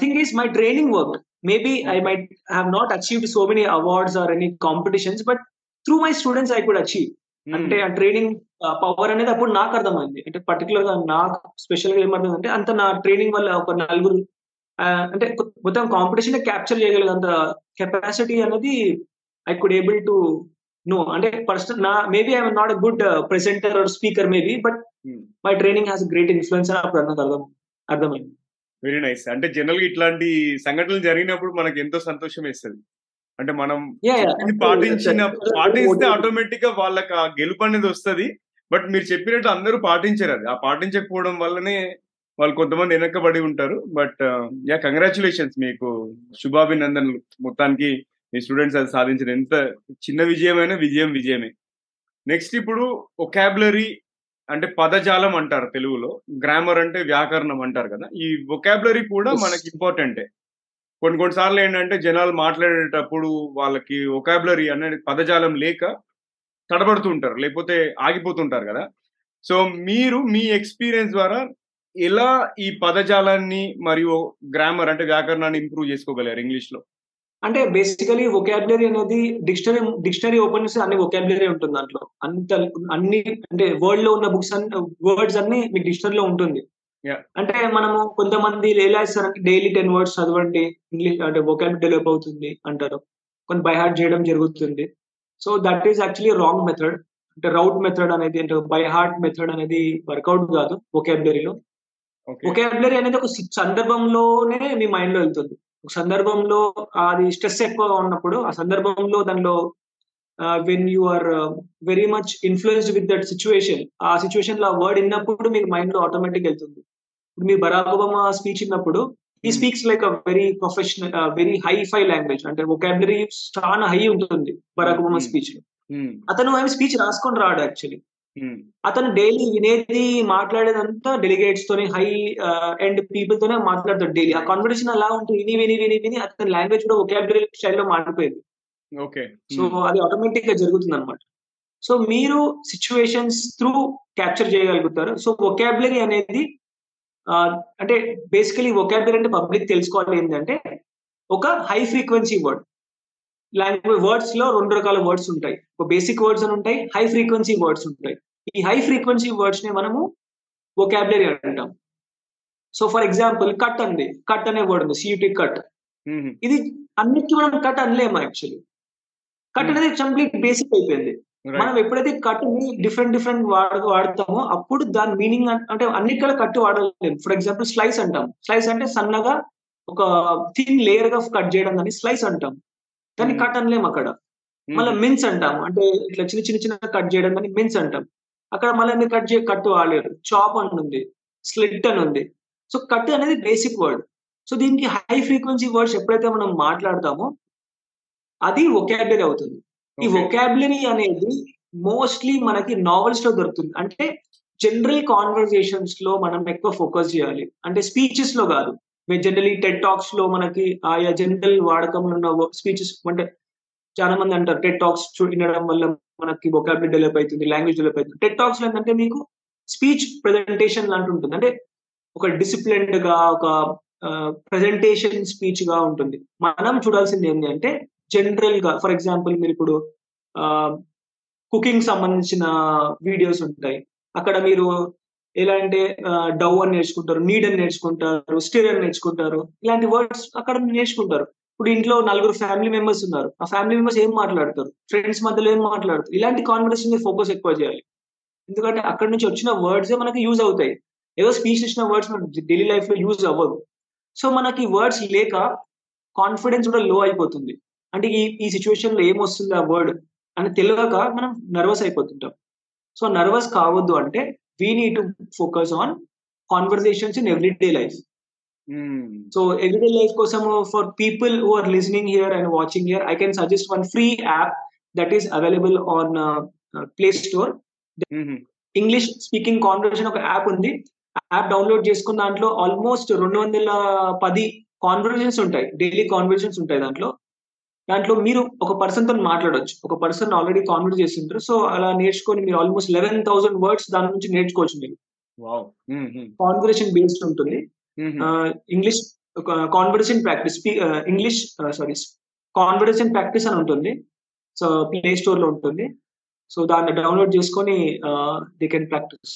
thing is my training work maybe I might have not achieved so many awards or any competitions but through my students I could achieve అంటే ఆ training power అనేది అప్పుడు నాకు అర్థమైంది. అంటే పర్టికులర్గా నాకు స్పెషల్గా ఏమర్థం అంటే అంత నా ట్రైనింగ్ వల్ల ఒక నలుగురు అంటే మొత్తం కాంపిటీషన్ క్యాప్చర్ చేయగలిగేంత కెపాసిటీ అనేది I could able to know అంటే పర్సనల్ నా maybe I'm not good presenter or speaker maybe but my training has great influence అని అప్పుడు నాకు అర్థం అర్థమైంది. వెరీ నైస్ అంటే జనరల్గా ఇట్లాంటి సంఘటనలు జరిగినప్పుడు మనకి ఎంతో సంతోషం వేస్తుంది. అంటే మనం పాటించిన పాటిస్తే ఆటోమేటిక్గా వాళ్ళకి ఆ గెలుపు అనేది వస్తుంది. బట్ మీరు చెప్పినట్టు అందరూ పాటించారు అది. ఆ పాటించకపోవడం వల్లనే వాళ్ళు కొంతమంది వెనక్కబడి ఉంటారు. బట్ యా కంగ్రాచులేషన్స్ మీకు శుభాభినందనలు. మొత్తానికి మీ స్టూడెంట్స్ అది సాధించిన ఎంత చిన్న విజయమైన విజయం విజయమే. నెక్స్ట్ ఇప్పుడు ఒకాబులరీ అంటే పదజాలం అంటారు తెలుగులో. గ్రామర్ అంటే వ్యాకరణం అంటారు కదా. ఈ ఒకాబులరీ కూడా. మనకి ఇంపార్టెంటే కొన్ని కొన్నిసార్లు ఏంటంటే జనాలు మాట్లాడేటప్పుడు వాళ్ళకి ఒకాబులరీ అనేది పదజాలం లేక తడబడుతుంటారు లేకపోతే ఆగిపోతుంటారు కదా. సో మీరు మీ ఎక్స్పీరియన్స్ ద్వారా ఎలా ఈ పదజాలాన్ని మరియు గ్రామర్ అంటే వ్యాకరణాన్ని ఇంప్రూవ్ చేసుకోగలరు ఇంగ్లీష్లో? అంటే బేసికలీ వొకాబులరీ అనేది డిక్షనరీ డిక్షనరీ ఓపెన్ చేస్తే అన్ని వొకాబులరీ ఉంటుంది దాంట్లో. అంత అన్ని అంటే వరల్డ్లో ఉన్న బుక్స్ అన్ని వర్డ్స్ అన్ని మీకు డిక్షనరీలో ఉంటుంది. అంటే మనము కొంతమంది ఎలా ఇస్తారంటే డైలీ టెన్ వర్డ్స్ చదవండి ఇంగ్లీష్ అంటే వొకాబులరీ డెవలప్ అవుతుంది అంటారు. కొన్ని బై హార్ట్ చేయడం జరుగుతుంది. So that is actually wrong method అంటే రౌట్ మెథడ్ అనేది అంటే బై హార్ట్ మెథడ్ అనేది వర్కౌట్ కాదు వొకాబులరీలో ఓకే వొకాబులరీ అనేది ఒక సందర్భంలోనే మీ మైండ్లో వెళ్తుంది. ఒక సందర్భంలో అది స్ట్రెస్ ఎక్కువ ఉన్నప్పుడు ఆ సందర్భంలో దానిలో when you are very much influenced with that situation ఆ సిచ్యువేషన్లో ఆ వర్డ్ విన్నప్పుడు మీకు మైండ్లో ఆటోమేటిక్ వెళ్తుంది ఇప్పుడు మీరు బరాక్ ఒబామా స్పీచ్ విన్నప్పుడు ఈ Hmm. Speaks like a very professional very hi fi language అంటే వొకాబులరీ చాలా హై ఉంటుంది బరాక్ ఒబామా Hmm. స్పీచ్లో అతను ఆయన స్పీచ్ రాసుకొని రాడు యాక్చువల్లీ అతను డైలీ వినేది మాట్లాడేదంతా డెలిగేట్స్ తోని హై అండ్ పీపుల్ తోనే మాట్లాడతాడు డైలీ ఆ కాన్వర్సేషన్ అలా ఉంటుంది విని విని విని విని అతని లాంగ్వేజ్ కూడా ఒకాబులరీ స్టైల్లో మారిపోయింది. ఓకే సో అది ఆటోమేటిక్గా జరుగుతుంది అనమాట సో మీరు సిచ్యువేషన్స్ త్రూ క్యాప్చర్ చేయగలుగుతారు. సో ఒకాబులరీ అనేది అంటే బేసికలీ ఒకాబులరీ అంటే పబ్లిక్ తెలుసుకోవాలి ఏంటంటే ఒక హై ఫ్రీక్వెన్సీ వర్డ్ లాంగ్వేజ్ వర్డ్స్లో రెండు రకాల వర్డ్స్ ఉంటాయి. ఒక బేసిక్ వర్డ్స్ అని ఉంటాయి హై ఫ్రీక్వెన్సీ వర్డ్స్ ఉంటాయి. ఈ హై ఫ్రీక్వెన్సీ వర్డ్స్ని మనము వొకాబులరీ అంటాం. సో ఫర్ ఎగ్జాంపుల్ కట్ అంది కట్ అనే వర్డ్ ఉంది. సియుటి కట్ ఇది అన్నిటికీ మనం కట్ అనలేము యాక్చువల్లీ కట్ అనేది కంప్లీట్ బేసిక్ అయిపోయింది. మనం ఎప్పుడైతే కట్ని డిఫరెంట్ డిఫరెంట్ వాడ వాడతామో అప్పుడు దాని మీనింగ్ అంటే అన్నిటికీ కట్ వాడలేము. ఫర్ ఎగ్జాంపుల్ స్లైస్ అంటాం. స్లైస్ అంటే సన్నగా ఒక థిన్ లేయర్గా కట్ చేయడం దాన్ని స్లైస్ అంటాం. దాన్ని. కట్ అనలేము అక్కడ. మళ్ళీ మిన్స్ అంటాం అంటే ఇట్లా చిన్న చిన్న చిన్న కట్ చేయడం దాన్ని మిన్స్ అంటాం. అక్కడ మళ్ళీ మీరు కట్ చేయ కట్ వాడలేరు చాప్ అని ఉంది. స్లిట్ అని ఉంది. సో కట్ అనేది బేసిక్ వర్డ్. సో దీనికి హై ఫ్రీక్వెన్సీ వర్డ్స్ ఎప్పుడైతే మనం మాట్లాడతామో అది ఒకాబులరీ అవుతుంది. ఈ ఒకాబులరీ అనేది మోస్ట్లీ మనకి నావెల్స్లో దొరుకుతుంది. అంటే జనరల్ కాన్వర్జేషన్స్లో మనం ఎక్కువ ఫోకస్ చేయాలి. అంటే స్పీచెస్లో కాదు. జనరలీ టెడ్ టాక్స్లో మనకి ఆయా జనరల్ వాడకంలో ఉన్న స్పీచెస్ అంటే చాలా మంది అంటారు టెట్ టాక్స్ వినడం వల్ల మనకి వొకాబులరీ డెవలప్ అవుతుంది లాంగ్వేజ్ డెవలప్ అవుతుంది. టెట్ టాక్స్లో ఏంటంటే మీకు స్పీచ్ ప్రెజెంటేషన్ లాంటి ఉంటుంది. అంటే ఒక డిసిప్లిన్డ్గా ఒక ప్రెజెంటేషన్ స్పీచ్గా ఉంటుంది. మనం చూడాల్సింది ఏంటి అంటే జనరల్గా ఫర్ ఎగ్జాంపుల్ మీరు ఇప్పుడు కుకింగ్ సంబంధించిన వీడియోస్ ఉంటాయి. అక్కడ మీరు ఎలా అంటే డవ్ అని నేర్చుకుంటారు నీడ్ అని నేర్చుకుంటారు స్టిర్ అని నేర్చుకుంటారు ఇలాంటి వర్డ్స్ అక్కడ నేర్చుకుంటారు. ఇప్పుడు ఇంట్లో నలుగురు ఫ్యామిలీ మెంబర్స్ ఉన్నారు. ఆ ఫ్యామిలీ మెంబర్స్ ఏం మాట్లాడతారు? ఫ్రెండ్స్ మధ్యలో ఏం మాట్లాడతారు? ఇలాంటి కాన్వర్సేషన్ మీద ఫోకస్ ఎక్కువ చేయాలి. ఎందుకంటే అక్కడ నుంచి వచ్చిన వర్డ్స్ మనకి యూజ్ అవుతాయి. ఏదో స్పీచ్ ఇచ్చిన వర్డ్స్ మన డైలీ లైఫ్లో యూజ్ అవ్వదు సో మనకి వర్డ్స్ లేక కాన్ఫిడెన్స్ కూడా లో అయిపోతుంది. అంటే ఈ ఈ సిచ్యువేషన్లో ఏమొస్తుంది ఆ వర్డ్ అని తెలియక మనం నర్వస్ అయిపోతుంటాం. సో నర్వస్ కావద్దు అంటే we need to focus on conversations in everyday life so everyday life కోసం for people who are listening here and watching here I can suggest one free app that is available on play store English speaking conversation ఒక app ఉంది. App download చేసుకున్న దాంట్లో almost రెండు వందల పది conversations ఉంటాయి. Daily conversations ఉంటాయి దాంట్లో. దాంట్లో మీరు ఒక పర్సన్తో మాట్లాడొచ్చు. ఒక పర్సన్ ఆల్రెడీ కాన్వర్ట్ చేస్తుంటారు సో అలా నేర్చుకొని మీరు ఆల్మోస్ట్ లెవెన్ థౌసండ్ వర్డ్స్ దాని నుంచి నేర్చుకోవచ్చు మీరు. కాన్వర్సేషన్ బేస్డ్ ఉంటుంది. English conversation practice English sorry conversation practice అని ఉంటుంది. సో ప్లే స్టోర్లో ఉంటుంది. సో దాన్ని డౌన్లోడ్ చేసుకొని they can practice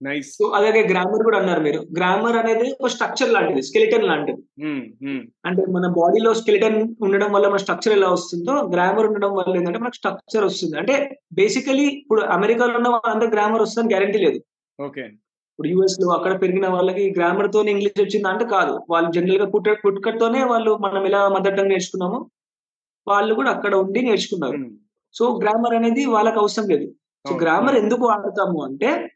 nice so అలాగే గ్రామర్ కూడా అన్నారు మీరు. గ్రామర్ అనేది ఒక స్ట్రక్చర్ లాంటిది స్కెలిటన్ లాంటిది. అంటే మన బాడీలో స్కెలిటన్ ఉండడం వల్ల మన స్ట్రక్చర్ ఎలా వస్తుందో గ్రామర్ ఉండడం వల్ల ఏంటంటే మనకు స్ట్రక్చర్ వస్తుంది. అంటే బేసికలీ ఇప్పుడు అమెరికాలో ఉన్న వాళ్ళందరూ గ్రామర్ వస్తుందని గ్యారంటీ లేదు. ఓకే ఇప్పుడు యుఎస్లో అక్కడ పెరిగిన వాళ్ళకి గ్రామర్ తోనే ఇంగ్లీష్ వచ్చింది అంటే కాదు. వాళ్ళు జనరల్గా పుట్ట పుట్టుకతోనే వాళ్ళు మనం ఎలా మదర్ టంగ్ నేర్చుకున్నామో వాళ్ళు కూడా అక్కడ ఉండి నేర్చుకున్నారు. సో గ్రామర్ అనేది వాళ్ళకి అవసరం లేదు. సో. గ్రామర్ ఎందుకు వాడతాము అంటే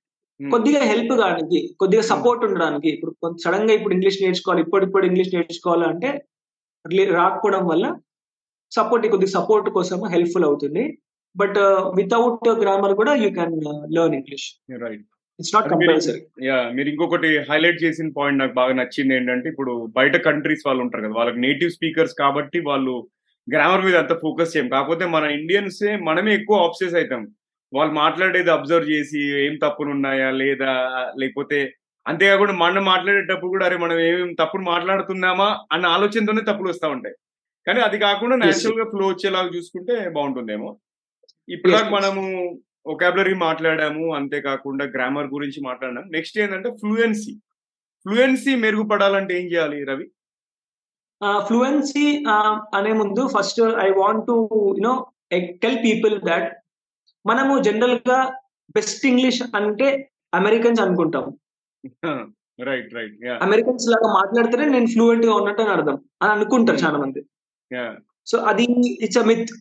కొద్దిగా హెల్ప్ కావడానికి కొద్దిగా సపోర్ట్ ఉండడానికి. ఇప్పుడు సడన్గా ఇప్పుడు ఇంగ్లీష్ నేర్చుకోవాలి ఇప్పుడిప్పుడు ఇంగ్లీష్ నేర్చుకోవాలి అంటే లే- రాకపోవడం వల్ల సపోర్ట్ కొద్దిగా సపోర్ట్ కోసం హెల్ప్ఫుల్ అవుతుంది. బట్ వితౌట్ గ్రామర్ కూడా you can learn English right it's not compulsory yeah మీరు ఇంకొకటి హైలైట్ చేసిన పాయింట్ నాకు బాగా నచ్చింది ఏంటంటే ఇప్పుడు బయట కంట్రీస్ వాళ్ళు ఉంటారు కదా వాళ్ళకి నేటివ్ స్పీకర్స్ కాబట్టి వాళ్ళు గ్రామర్ మీద అంత ఫోకస్ చేయం. కాకపోతే మన ఇండియన్స్ మనమే ఎక్కువ ఆబ్సెస్ అవుతాం వాళ్ళు మాట్లాడేది అబ్జర్వ్ చేసి ఏం తప్పులు ఉన్నాయా లేదా లేకపోతే అంతేకాకుండా మనం మాట్లాడేటప్పుడు కూడా అరే మనం ఏమేం తప్పులు మాట్లాడుతున్నామా అన్న ఆలోచనతోనే తప్పులు వస్తూ ఉంటాయి. కానీ అది కాకుండా నేచురల్గా ఫ్లో వచ్చేలాగా చూసుకుంటే బాగుంటుందేమో. ఇప్పుడు. మనము ఒకాబులరీ మాట్లాడాము అంతేకాకుండా గ్రామర్ గురించి మాట్లాడాము నెక్స్ట్ ఏంటంటే ఫ్లూయెన్సీ ఫ్లూయెన్సీ మెరుగుపడాలంటే ఏం చేయాలి రవి? ఫ్లూయెన్సీ అనే ముందు first I want to you know tell people that మనము జనరల్గా బెస్ట్ ఇంగ్లీష్ అంటే అమెరికన్స్ అనుకుంటాం. రైట్ రైట్ అమెరికన్స్ లాగా మాట్లాడితేనే నేను ఫ్లూయెంట్గా ఉన్నట్టు అని అర్థం. అని అనుకుంటారు చాలా మంది సో అది it's a myth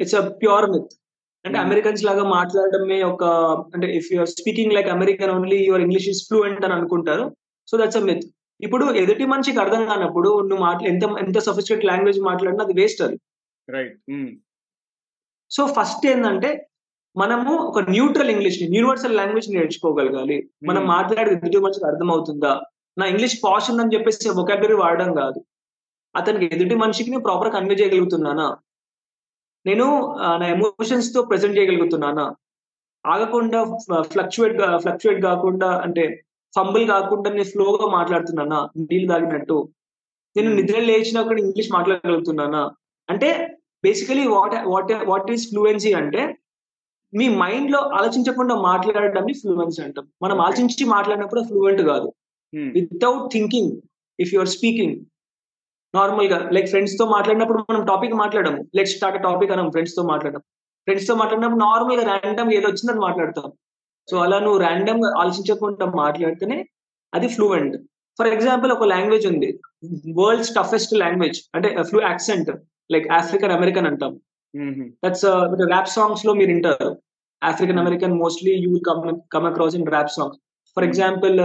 it's a pure myth అంటే Hmm. అమెరికన్స్ లాగా మాట్లాడడమే ఒక అంటే if you're speaking like American only your English is fluent అని అనుకుంటారు. సో దట్స్ అ మిత్ ఇప్పుడు ఎదుటి మనిషికి అర్థం కానప్పుడు నువ్వు మాట్లా ఎంత ఎంత సఫిస్టికేట్ లాంగ్వేజ్ మాట్లాడినా అది వేస్ట్ అది. రైట్ సో ఫస్ట్ ఏంటంటే మనము ఒక న్యూట్రల్ ఇంగ్లీష్ని యూనివర్సల్ లాంగ్వేజ్ నేర్చుకోగలగాలి. మనం Hmm. మాట్లాడేది ఎదుటి మనిషికి అర్థం అవుతుందా నా ఇంగ్లీష్ పాష్ ఉందని చెప్పేసి వొకాబులరీ వాడడం కాదు. అతనికి ఎదుటి మనిషికి నేను ప్రాపర్ కన్వే చేయగలుగుతున్నానా? నేను నా ఎమోషన్స్తో ప్రెజెంట్ చేయగలుగుతున్నానా? ఆగకుండా ఫ్లక్చువేట్ ఫ్లక్చువేట్ కాకుండా అంటే ఫంబుల్ కాకుండా నేను స్లోగా మాట్లాడుతున్నానా? నీళ్ళు తాగినట్టు. నేను Hmm. నిద్ర లేచినప్పుడు ఇంగ్లీష్ మాట్లాడగలుగుతున్నానా? అంటే basically what what what is fluency అంటే మీ మైండ్లో ఆలోచించకుండా మాట్లాడడం ఫ్లూయెన్సీ అంటాం. మనం. ఆలోచించి మాట్లాడినప్పుడు ఫ్లూయెంట్ కాదు. Without thinking if your speaking నార్మల్గా లైక్ ఫ్రెండ్స్తో మాట్లాడినప్పుడు మనం టాపిక్ మాట్లాడము. లెట్ స్టార్ట్ టాపిక్ అనం ఫ్రెండ్స్తో మాట్లాడడం. ఫ్రెండ్స్తో మాట్లాడినప్పుడు నార్మల్గా ర్యాండమ్ ఏదో వచ్చిందని మాట్లాడతాం. సో అలా నువ్వు ర్యాండమ్గా ఆలోచించకుండా మాట్లాడితేనే అది ఫ్లూయెంట్ ఫర్ ఎగ్జాంపుల్ ఒక లాంగ్వేజ్ ఉంది. వరల్డ్స్ టఫెస్ట్ లాంగ్వేజ్ అంటే flu accent like African American అంటాం. దట్స్ ర్యాప్ సాంగ్స్లో మీరు వింటారు. African American mostly you come come across in rap songs for example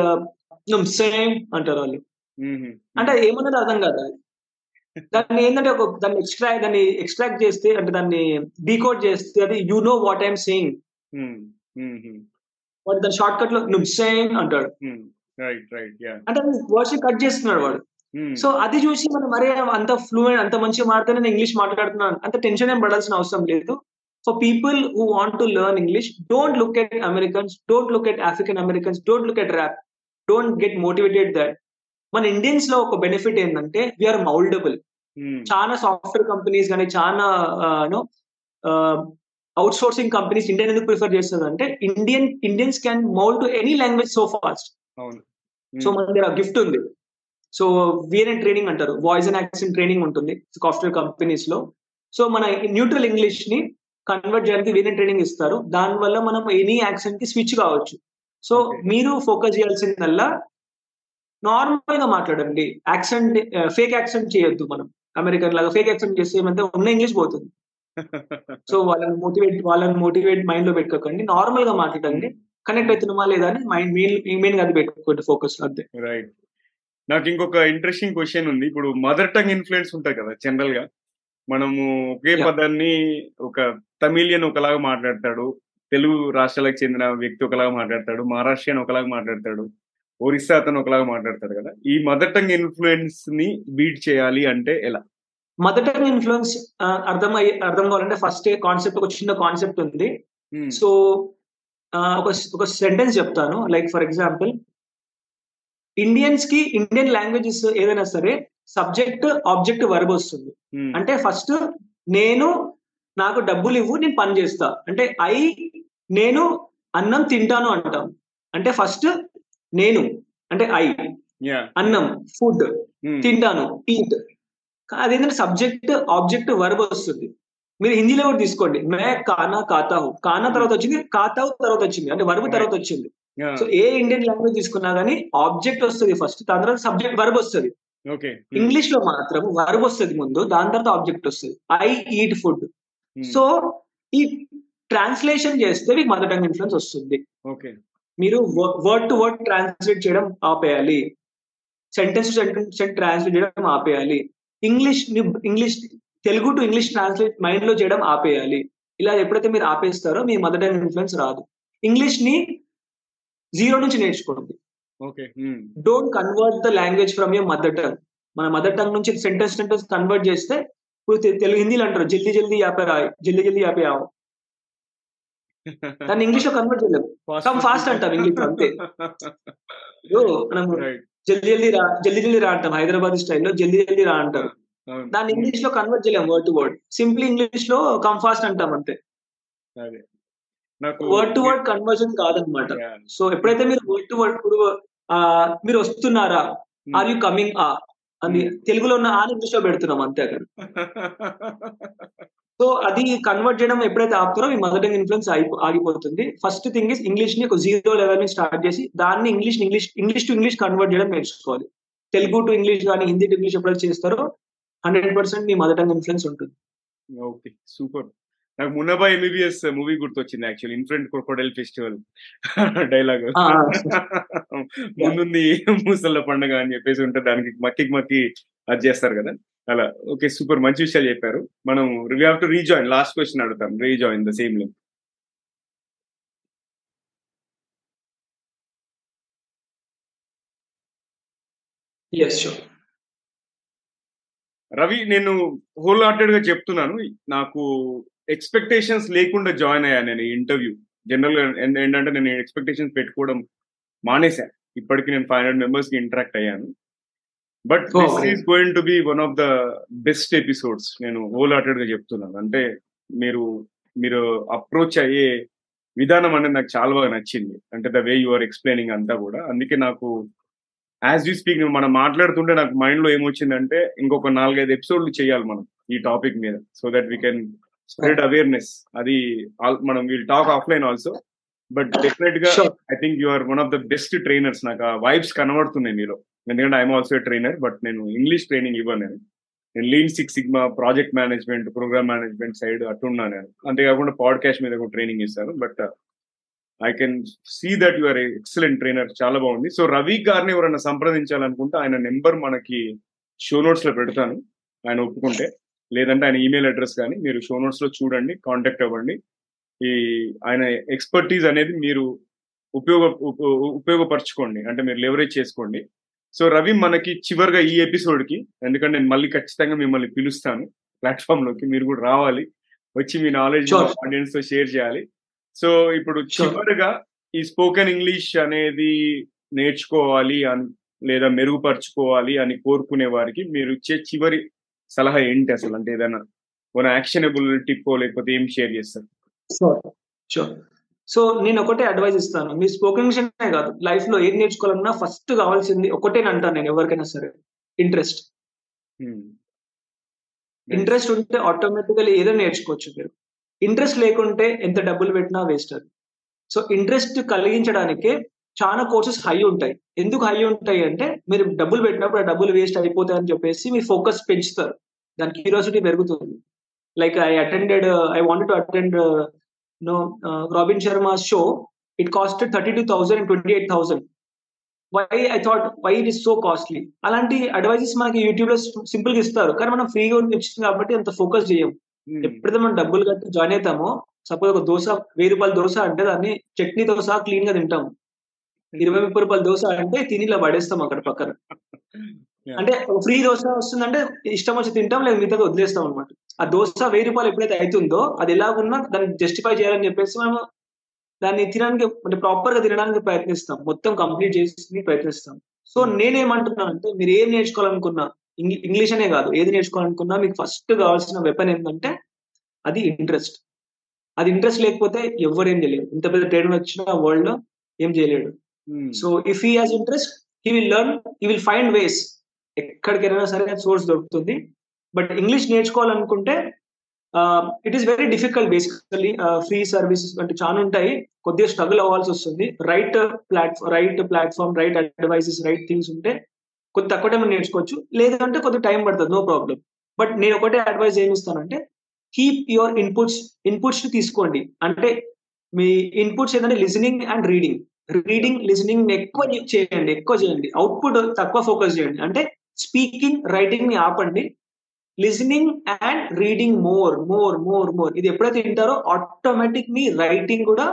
same అంటారు వాళ్ళు. అంటే ఏమన్నది అర్థం కాదు. దాన్ని ఏంటంటే ఒక దాన్ని ఎక్స్ట్రాక్ట్ దాన్ని ఎక్స్ట్రాక్ట్ చేస్తే అంటే దాన్ని డీకోడ్ చేస్తే అది you know what I'm saying వాడు దాని షార్ట్ కట్లో నువ్వు సేయింగ్ అంటాడు. యా అంటే వర్డ్స్ కట్ చేస్తున్నాడు వాడు. సో అది చూసి మనం మరే అంత ఫ్లూయెంట్ అంత మంచిగా మాట్లాడితే నేను ఇంగ్లీష్ మాట్లాడుతున్నాను. అంత టెన్షన్ ఏం పడాల్సిన అవసరం లేదు. For people who want to learn English don't look at Americans don't look at African Americans don't look at rap don't get motivated that మన ఇండియన్స్లో ఒక బెనిఫిట్ ఏంటంటే వీఆర్ మౌల్డబుల్ చాలా సాఫ్ట్వేర్ కంపెనీస్ కానీ చాలా అవుట్ సోర్సింగ్ కంపెనీస్ ఇండియన్ ఎందుకు prefer చేస్తుంది అంటే Indian Indians can mould to any language so fast so మన దగ్గర గిఫ్ట్ ఉంది. సో విఎన్ఎన్ ట్రైనింగ్ అంటారు. వాయిస్ అండ్ యాక్సెంట్ ట్రైనింగ్ ఉంటుంది సాఫ్ట్వేర్ కంపెనీస్లో. సో మన న్యూట్రల్ ఇంగ్లీష్ని కన్వర్ట్ చేయడానికి విఎన్ఎన్ ట్రైనింగ్ ఇస్తారు. దాని వల్ల మనం ఎనీ యాక్సెంట్కి స్విచ్ కావచ్చు. సో. మీరు ఫోకస్ చేయాల్సిందల్లా నార్మల్గా మాట్లాడండి. యాక్సెంట్ ఫేక్ యాక్సెంట్ చేయొద్దు మనం. అమెరికన్ లాగా ఫేక్ యాక్సెంట్ చేస్తే ఏమంటే ఉన్న ఇంగ్లీష్ పోతుంది. సో వాళ్ళని మోటివేట్ వాళ్ళని మోటివేట్ మైండ్లో పెట్టుకోకండి. నార్మల్గా మాట్లాడండి. కనెక్ట్ అవుతున్నామా లేదా అని మైండ్ మెయిన్ మెయిన్ అది పెట్టుకోండి ఫోకస్ అంతే. రైట్. నాకు ఇంకొక ఇంట్రెస్టింగ్ క్వశ్చన్ ఉంది. ఇప్పుడు మదర్ టంగ్ ఇన్ఫ్లుయెన్స్ ఉంటుంది కదా జనరల్గా మనము ఒకే. పదాన్ని ఒక తమిళియన్ ఒకలాగా మాట్లాడతాడు. తెలుగు రాష్ట్రాలకు చెందిన వ్యక్తి ఒకలాగా మాట్లాడతాడు. మహారాష్ట్రియన్ ఒకలాగా మాట్లాడతాడు. ఒరిస్సా అతను ఒకలాగా మాట్లాడతాడు కదా. ఈ మదర్ టంగ్ ఇన్ఫ్లుయెన్స్ని బీట్ చేయాలి అంటే ఎలా? మదర్ టంగ్ ఇన్ఫ్లుయెన్స్ అర్థం అయ్యి అర్థం కావాలంటే ఫస్ట్ కాన్సెప్ట్ ఒక చిన్న కాన్సెప్ట్ ఉంది. సో ఒక ఒక సెంటెన్స్ చెప్తాను. లైక్ ఫర్ ఎగ్జాంపుల్ ఇండియన్స్కి ఇండియన్ లాంగ్వేజెస్ ఏదైనా సరే సబ్జెక్ట్ ఆబ్జెక్ట్ వర్బ్ వస్తుంది. అంటే ఫస్ట్ నేను నాకు డబ్బులు ఇవ్వు నేను పని చేస్తా. అంటే ఐ నేను అన్నం తింటాను అంటాం. అంటే ఫస్ట్ నేను అంటే ఐ అన్నం ఫుడ్ తింటాను ఈట్ అదేంటంటే సబ్జెక్ట్ ఆబ్జెక్ట్ వర్బ్ వస్తుంది. మీరు హిందీలో కూడా తీసుకోండి. మే కానా కాతా హు కానా తర్వాత వచ్చింది కాతా హు తర్వాత వచ్చింది. అంటే వర్బ్ తర్వాత వచ్చింది. సో ఏ ఇండియన్ లాంగ్వేజ్ తీసుకున్నా గానీ ఆబ్జెక్ట్ వస్తుంది ఫస్ట్ దాని తర్వాత సబ్జెక్ట్ వర్బ్ వస్తుంది. ఇంగ్లీష్లో మాత్రం వర్బ్ వస్తుంది ముందు దాని తర్వాత ఆబ్జెక్ట్ వస్తుంది. ఐ ఈట్ ఫుడ్ సో ఈ ట్రాన్స్లేషన్ చేస్తే మీకు మదర్ టంగ్ ఇన్ఫ్లుయెన్స్ వస్తుంది. మీరు వర్డ్ టు వర్డ్ ట్రాన్స్లేట్ చేయడం ఆపేయాలి. సెంటెన్స్ టు సెంటెన్స్ ట్రాన్స్లేట్ చేయడం ఆపేయాలి. English English Telugu to English translate మైండ్లో చేయడం ఆపేయాలి. ఇలా ఎప్పుడైతే మీరు ఆపేస్తారో మీ మదర్ టంగ్ ఇన్ఫ్లుయెన్స్ రాదు. ఇంగ్లీష్ని జీరో నుంచి నేర్చుకోండి. Okay don't convert the language from your mother tongue మన మదర్ టంగ్ నుంచి సెంటెన్స్ సెంటెన్స్ కన్వర్ట్ చేస్తే ఇప్పుడు తెలుగు హిందీలో అంటారు. జల్దీ జల్దీ యాపే రాయ్ జల్దీ జల్దీ యాపే ఆవు. దాన్ని ఇంగ్లీష్లో కన్వర్ట్ చేయలేము Come fast అంటాం English లో అంతే. మనం జల్దీ జల్దీ రా జల్దీ జల్దీ రా అంటాం. హైదరాబాద్ స్టైల్లో జల్దీ జల్దీ రా అంటారు దాన్ని ఇంగ్లీష్లో కన్వర్ట్ చేయలేము వర్డ్ టు వర్డ్ సింప్లీ ఇంగ్లీష్లో కమ్ ఫాస్ట్ అంటాం అంతే. వర్డ్ టు వర్డ్ కన్వర్జన్ కాదనమాట. సో ఎప్పుడైతే మీరు వర్డ్ టు వర్డ్ ఇప్పుడు మీరు వస్తున్నారా. ఆర్ యూ కమింగ్ ఆ అని Hmm. తెలుగులో ఉన్న ఆ ఇంగ్లీష్లో పెడుతున్నాం అంతే అక్కడ. సో అది కన్వర్ట్ చేయడం ఎప్పుడైతే ఆపుతారో మీ మదర్ టంగ్ ఇన్ఫ్లుయెన్స్ ఆగిపోతుంది. ఫస్ట్ థింగ్ ఇస్ ఇంగ్లీష్ని ఒక జీరో లెవెల్ నుంచి స్టార్ట్ చేసి దాన్ని English English English to English convert చేయడం నేర్చుకోవాలి. తెలుగు టు ఇంగ్లీష్ కానీ హిందీ టు ఇంగ్లీష్ ఎప్పుడైతే చేస్తారో హండ్రెడ్ పర్సెంట్ మీ మదర్ టంగ్ ఇన్ఫ్లుయెన్స్ ఉంటుంది. Okay super. నాకు మున్నబా ఎంబీబీఎస్ మూవీ గుర్తొచ్చింది actual in front crocodile festival dialogue ముందుంది ముసళ్ళ పండుగ అని చెప్పేసి ఉంటే దానికి మక్కి మక్కి అది చేస్తారు కదా. అలా ఓకే సూపర్ మంచి విషయాలు చెప్పారు. మనం we have to rejoin last question అడుగుతాం rejoin the same link Ravi నేను హోల్ హార్టెడ్గా చెప్తున్నాను నాకు ఎక్స్పెక్టేషన్స్ లేకుండా జాయిన్ అయ్యాను నేను ఇంటర్వ్యూ జనరల్గా ఏంటంటే నేను ఎక్స్పెక్టేషన్స్ పెట్టుకోవడం మానేసా ఇప్పటికి నేను ఫైవ్ హండ్రెడ్ మెంబర్స్కి ఇంటరాక్ట్ అయ్యాను. But this. Is going to be one of the best episodes నేను హోల్ హార్టెడ్గా చెప్తున్నాను. అంటే మీరు మీరు అప్రోచ్ అయ్యే విధానం అనేది నాకు చాలా బాగా నచ్చింది. అంటే the way you are explaining అంతా కూడా. అందుకే నాకు యాజ్ యూ స్పీక్ మనం మాట్లాడుతుంటే నాకు మైండ్లో ఏమొచ్చిందంటే ఇంకొక నాలుగైదు ఎపిసోడ్లు చేయాలి మనం ఈ టాపిక్ మీద. So that we can spread awareness అది ఆల్- మనం we'll talk offline also but డెఫినెట్గా. I think you are one of the best trainers నాకు ఆ వైబ్స్ కనబడుతున్నాయి మీలో. ఎందుకంటే ఐఎమ్ ఆల్సో ట్రైనర్ బట్ నేను ఇంగ్లీష్ ట్రైనింగ్ ఇవ్వను నేను. నేను lean six sigma project management program management side అట్టున్నా నేను. అంతేకాకుండా పాడ్కాస్ట్ మీద కూడా ట్రైనింగ్ ఇస్తాను but I can see that you are excellent trainer చాలా బాగుంది. సో రవి గారిని ఎవరైనా సంప్రదించాలనుకుంటే ఆయన నెంబర్ మనకి షో నోట్స్లో పెడతాను ఆయన ఒప్పుకుంటే. లేదంటే ఆయన ఈమెయిల్ అడ్రస్ కానీ మీరు షో నోట్స్లో చూడండి కాంటాక్ట్ అవ్వండి. ఈ ఆయన ఎక్స్పర్టీస్ అనేది మీరు ఉపయోగ ఉప- ఉపయోగపరచుకోండి. అంటే మీరు లెవరేజ్ చేసుకోండి. సో రవి మనకి చివరిగా ఈ ఎపిసోడ్కి ఎందుకంటే నేను మళ్ళీ ఖచ్చితంగా మిమ్మల్ని పిలుస్తాను ప్లాట్ఫామ్లోకి మీరు కూడా రావాలి. వచ్చి మీ నాలెడ్జ్. ఆడియన్స్తో షేర్ చేయాలి. సో ఇప్పుడు. చివరిగా ఈ స్పోకెన్ ఇంగ్లీష్ అనేది నేర్చుకోవాలి అని లేదా మెరుగుపరుచుకోవాలి అని కోరుకునే వారికి మీరు ఇచ్చే చివరి సలహా ఏంటి అసలు? అంటే ఏదైనా మన యాక్షనబుల్ టిప్ లేకపోతే ఏం షేర్ చేస్తారు? సో నేను ఒకటే అడ్వైస్ ఇస్తాను. మీ స్పోకెన్ ఇంగ్లీష్ కాదు లైఫ్లో ఏం నేర్చుకోవాలన్నా ఫస్ట్ కావాల్సింది ఒకటే అంటాను నేను ఎవరికైనా సరే. ఇంట్రెస్ట్ ఇంట్రెస్ట్ ఉంటే ఆటోమేటికల్లీ ఏదో నేర్చుకోవచ్చు మీరు. ఇంట్రెస్ట్ లేకుంటే ఎంత డబ్బులు పెట్టినా వేస్ట్ అది. సో ఇంట్రెస్ట్ కలిగించడానికే చాలా కోర్సెస్ హై ఉంటాయి. ఎందుకు హై ఉంటాయి అంటే మీరు డబ్బులు పెట్టినప్పుడు ఆ డబ్బులు వేస్ట్ అయిపోతాయి అని చెప్పేసి మీ ఫోకస్ పెంచుతారు. దాని క్యూరియాసిటీ పెరుగుతుంది. Like I attended I wanted to attend no Robin Sharma show it cost thirty two thousand and twenty eight thousand why I thought why it is so costly అలాంటి advises మనకి యూట్యూబ్లో సింపుల్గా ఇస్తారు. కానీ మనం ఫ్రీగా ఇచ్చింది కాబట్టి అంత ఫోకస్ చేయం ఎప్పుడైతే మనం డబ్బులు కట్టి జాయిన్ అవుతామో సపోజ్ ఒక దోశ వెయ్యి రూపాయల దోశ అంటే దాన్ని చట్నీతో సహా క్లీన్గా తింటాం ఇరవై ముప్పై రూపాయల దోశ అంటే తిని ఇలా పడేస్తాం అక్కడ పక్కన. అంటే ఫ్రీ దోశ వస్తుందంటే ఇష్టం వచ్చి తింటాం లేదా మిగతా వదిలేస్తాం అనమాట ఆ దోశ వెయ్యి రూపాయలు ఎప్పుడైతే అవుతుందో అది ఎలాగున్నా దాన్ని జస్టిఫై చేయాలని చెప్పేసి మనం దాన్ని తినడానికి అంటే ప్రాపర్గా తినడానికి ప్రయత్నిస్తాం. మొత్తం కంప్లీట్ చేసి ప్రయత్నిస్తాం. సో నేనేమంటున్నానంటే మీరు ఏం నేర్చుకోవాలనుకున్నా ఇంగ్లీష్ అనే కాదు ఏది నేర్చుకోవాలనుకున్నా మీకు ఫస్ట్ కావాల్సిన వెపన్ ఏంటంటే అది ఇంట్రెస్ట్ అది ఇంట్రెస్ట్ లేకపోతే ఎవరు ఏం చేయలేరు. ఇంత పెద్ద ట్రైన్ వచ్చిన వరల్డ్లో ఏం చేయలేడు. So if he has interest he will learn he will find ways ఎక్కడికైనా సరే సోర్స్ దొరుకుతుంది. But English నేర్చుకోవాలనుకుంటే it is very difficult basically free services అంటే చాలా ఉంటాయి. కొద్దిగా స్ట్రగుల్ అవ్వాల్సి వస్తుంది. Right platform right platform right advises right things ఉంటే కొద్ది తక్కువ టైం నేర్చుకోవచ్చు. లేదంటే కొద్ది టైం పడుతుంది నో ప్రాబ్లం బట్ నేను ఒకటే అడ్వైజ్ ఏమి ఇస్తానంటే కీప్ యువర్ ఇన్పుట్స్ ఇన్పుట్స్ తీసుకోండి. అంటే మీ ఇన్పుట్స్ ఏంటంటే listening and reading reading listening ఎక్కువ చేయండి ఎక్కువ చేయండి. అవుట్పుట్ తక్కువ ఫోకస్ చేయండి. అంటే స్పీకింగ్ రైటింగ్ని ఆపండి. Listening and reading more more more more ఇది ఎప్పుడైతే వింటారో ఆటోమేటిక్ మీ రైటింగ్ కూడా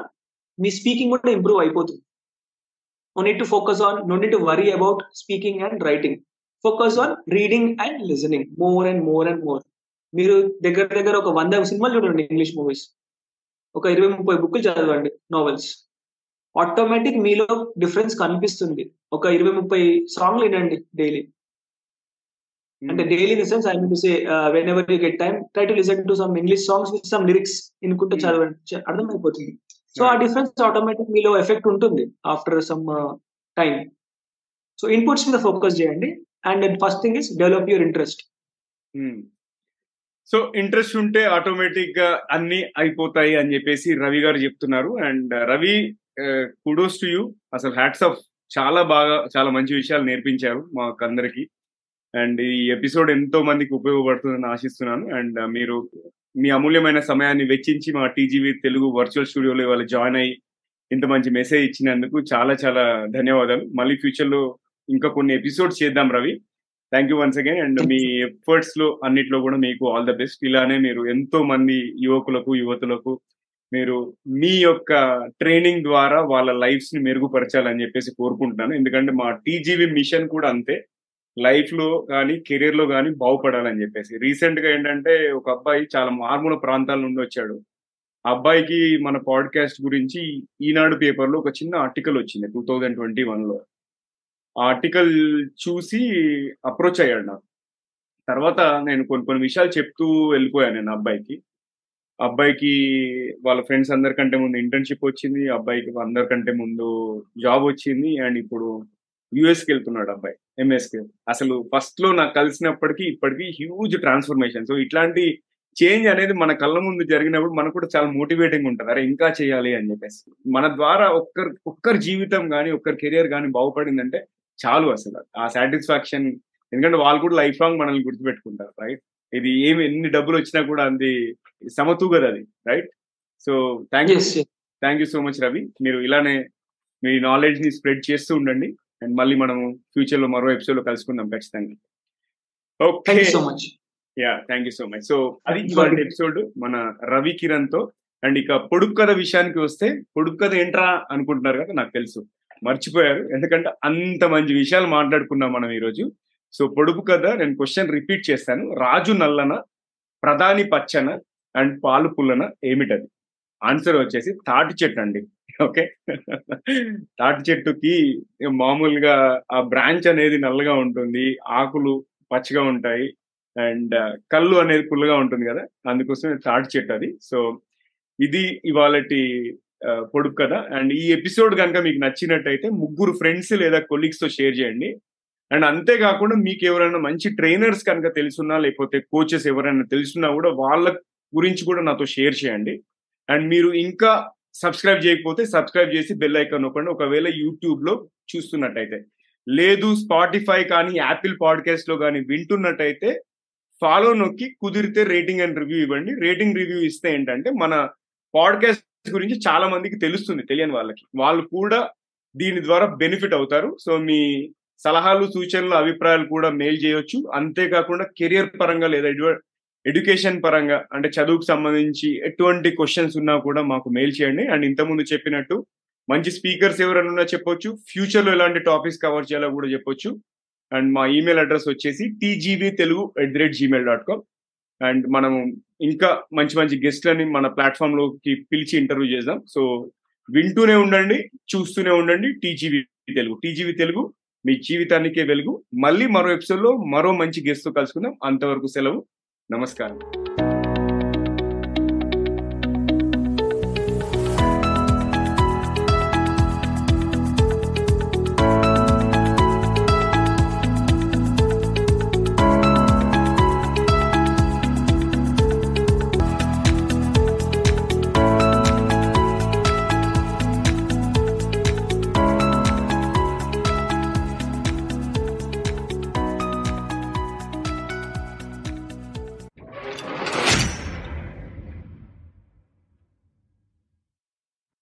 మీ స్పీకింగ్ కూడా ఇంప్రూవ్ అయిపోతుంది. No need to focus on no need to worry about speaking and writing focus on reading and listening more and more and more మీరు దగ్గర దగ్గర ఒక వంద సినిమాలు చూడండి ఇంగ్లీష్ మూవీస్ ఒక ఇరవై ముప్పై బుక్లు చదవండి నావెల్స్ ఆటోమేటిక్ మీలో డిఫరెన్స్ కనిపిస్తుంది. ఒక ఇరవై ముప్పై సాంగ్లు వినండి డైలీ అంటే daily in sense I mean to say whenever you get time try to listen to some English songs with some lyrics ఇనుకుంటూ చదవండి. అర్థమైపోతుంది. సో ఆ డిఫరెన్స్ ఆటోమేటిక్ మీలో ఎఫెక్ట్ ఉంటుంది after some time so inputs మీద focus చేయండి. And first thing is develop your interest so interest ఉంటే ఆటోమేటిక్గా అన్ని అయిపోతాయి అని చెప్పేసి రవి గారు చెప్తున్నారు. And Ravi kudos to you అసలు హ్యాట్స్ ఆఫ్ చాలా బాగా చాలా మంచి విషయాలు నేర్పించారు మాకు అందరికి. అండ్ ఈ ఎపిసోడ్ ఎంతో మందికి ఉపయోగపడుతుందని ఆశిస్తున్నాను. అండ్ మీరు మీ అమూల్యమైన సమయాన్ని వెచ్చించి మా టీజీవీ తెలుగు వర్చువల్ స్టూడియోలో ఇవాళ జాయిన్ అయ్యి ఇంత మంచి మెసేజ్ ఇచ్చినందుకు చాలా చాలా ధన్యవాదాలు. మళ్ళీ ఫ్యూచర్లో ఇంకా కొన్ని ఎపిసోడ్స్ చేద్దాం Ravi. Thank you once again. And మీ ఎఫర్ట్స్లో అన్నిట్లో కూడా మీకు ఆల్ ద బెస్ట్. ఇలానే మీరు ఎంతో మంది యువకులకు యువతులకు మీరు మీ యొక్క ట్రైనింగ్ ద్వారా వాళ్ళ లైఫ్స్ని మెరుగుపరచాలని చెప్పేసి కోరుకుంటున్నాను. ఎందుకంటే మా టీజీవీ మిషన్ కూడా అంతే. లైఫ్లో కానీ కెరీర్లో కానీ బాగుపడాలని చెప్పేసి. రీసెంట్గా ఏంటంటే ఒక అబ్బాయి చాలా మారుమూల ప్రాంతాల నుండి వచ్చాడు. అబ్బాయికి మన పాడ్కాస్ట్ గురించి ఈనాడు పేపర్లో ఒక చిన్న ఆర్టికల్ వచ్చింది టూ థౌజండ్ ట్వంటీ వన్లో ఆ ఆర్టికల్ చూసి అప్రోచ్ అయ్యాడు నాకు. తర్వాత నేను కొన్ని కొన్ని విషయాలు చెప్తూ వెళ్ళిపోయాను నేను అబ్బాయికి. అబ్బాయికి వాళ్ళ ఫ్రెండ్స్ అందరికంటే ముందు ఇంటర్న్షిప్ వచ్చింది అబ్బాయికి అందరికంటే ముందు జాబ్ వచ్చింది అండ్ ఇప్పుడు యుఎస్కి వెళ్తున్నాడు అబ్బాయి ఎంఎస్కి అసలు ఫస్ట్లో నాకు కలిసినప్పటికీ ఇప్పటికీ హ్యూజ్ ట్రాన్స్ఫర్మేషన్ సో ఇట్లాంటి చేంజ్ అనేది మన కళ్ళ ముందు జరిగినప్పుడు మనకు కూడా చాలా మోటివేటింగ్ ఉంటుంది. అరే ఇంకా చేయాలి అని చెప్పేసి. మన ద్వారా ఒక్కరి ఒక్కరి జీవితం కానీ ఒక్కరి కెరియర్ కానీ బాగుపడిందంటే చాలు అసలు. ఆ సాటిస్ఫాక్షన్ ఎందుకంటే వాళ్ళు కూడా లైఫ్ లాంగ్ మనల్ని గుర్తుపెట్టుకుంటారు రైట్ ఇది ఏమి ఎన్ని డబ్బులు వచ్చినా కూడా అది సమతూగదు అది right so thank you thank you so much Ravi మీరు ఇలానే మీ నాలెడ్జ్ని స్ప్రెడ్ చేస్తూ ఉండండి. అండ్ మళ్ళీ మనం ఫ్యూచర్లో మరో ఎపిసోడ్లో కలుసుకుందాం ఖచ్చితంగా. Okay so much yeah thank you so much so అది ఇవాళ ఎపిసోడ్ మన రవి కిరణ్తో అండ్ ఇక పొడుపు కథ విషయానికి వస్తే పొడుపు కథ ఏంట్రా అనుకుంటున్నారు కదా నాకు తెలుసు. మర్చిపోయారు. ఎందుకంటే అంత మంచి విషయాలు మాట్లాడుకున్నాం మనం ఈరోజు. సో పొడుపు కథ నేను క్వశ్చన్ రిపీట్ చేస్తాను. రాజు నల్లన ప్రధాని పచ్చన అండ్ పాలు పుల్లన ఏమిటది? ఆన్సర్ వచ్చేసి తాటి చెట్టు అండి. ఓకే. తాటి చెట్టుకి మామూలుగా ఆ బ్రాంచ్ అనేది నల్లగా ఉంటుంది ఆకులు పచ్చగా ఉంటాయి అండ్ కళ్ళు అనేది పుల్లగా ఉంటుంది కదా అందుకోసం తాటి చెట్టు అది. సో ఇది ఇవాళటి పొడుపు కదా అండ్ ఈ ఎపిసోడ్ కనుక మీకు నచ్చినట్టయితే ముగ్గురు ఫ్రెండ్స్ లేదా కొలీగ్స్తో షేర్ చేయండి. అండ్ అంతేకాకుండా మీకు ఎవరైనా మంచి ట్రైనర్స్ కనుక తెలుసున్నా లేకపోతే కోచెస్ ఎవరైనా తెలుసున్నా కూడా వాళ్ళ గురించి కూడా నాతో షేర్ చేయండి. అండ్ మీరు ఇంకా సబ్స్క్రైబ్ చేయకపోతే సబ్స్క్రైబ్ చేసి బెల్ ఐకాన్ నొక్కండి. ఒకవేళ యూట్యూబ్లో చూస్తున్నట్టయితే. లేదు స్పాటిఫై కానీ యాపిల్ పాడ్కాస్ట్లో కానీ వింటున్నట్టయితే ఫాలో నొక్కి కుదిరితే రేటింగ్ అండ్ రివ్యూ ఇవ్వండి. రేటింగ్ రివ్యూ ఇస్తే ఏంటంటే మన పాడ్కాస్ట్ గురించి చాలా మందికి తెలుస్తుంది తెలియని వాళ్ళకి. వాళ్ళు కూడా దీని ద్వారా బెనిఫిట్ అవుతారు. సో మీ సలహాలు సూచనలు అభిప్రాయాలు కూడా మెయిల్ చేయొచ్చు. అంతేకాకుండా కెరియర్ పరంగా లేదా ఎడ్యుకేషన్ పరంగా అంటే చదువుకు సంబంధించి ఎటువంటి క్వశ్చన్స్ ఉన్నా కూడా మాకు మెయిల్ చేయండి. అండ్ ఇంతకుముందు చెప్పినట్టు మంచి స్పీకర్స్ ఎవరైనా ఉన్నా చెప్పొచ్చు. ఫ్యూచర్లో ఎలాంటి టాపిక్స్ కవర్ చేయాలో కూడా చెప్పొచ్చు. అండ్ మా ఈమెయిల్ అడ్రస్ వచ్చేసి TGB Telugu at the rate Gmail dot com and మనం ఇంకా మంచి మంచి గెస్ట్లని మన ప్లాట్ఫామ్లోకి పిలిచి ఇంటర్వ్యూ చేద్దాం. సో వింటూనే ఉండండి చూస్తూనే ఉండండి. టీజీవీ తెలుగు టీజీవీ తెలుగు మీ జీవితానికే వెలుగు. మళ్ళీ మరో ఎపిసోడ్లో మరో మంచి గెస్ట్తో కలుసుకుందాం. అంతవరకు సెలవు. नमस्कार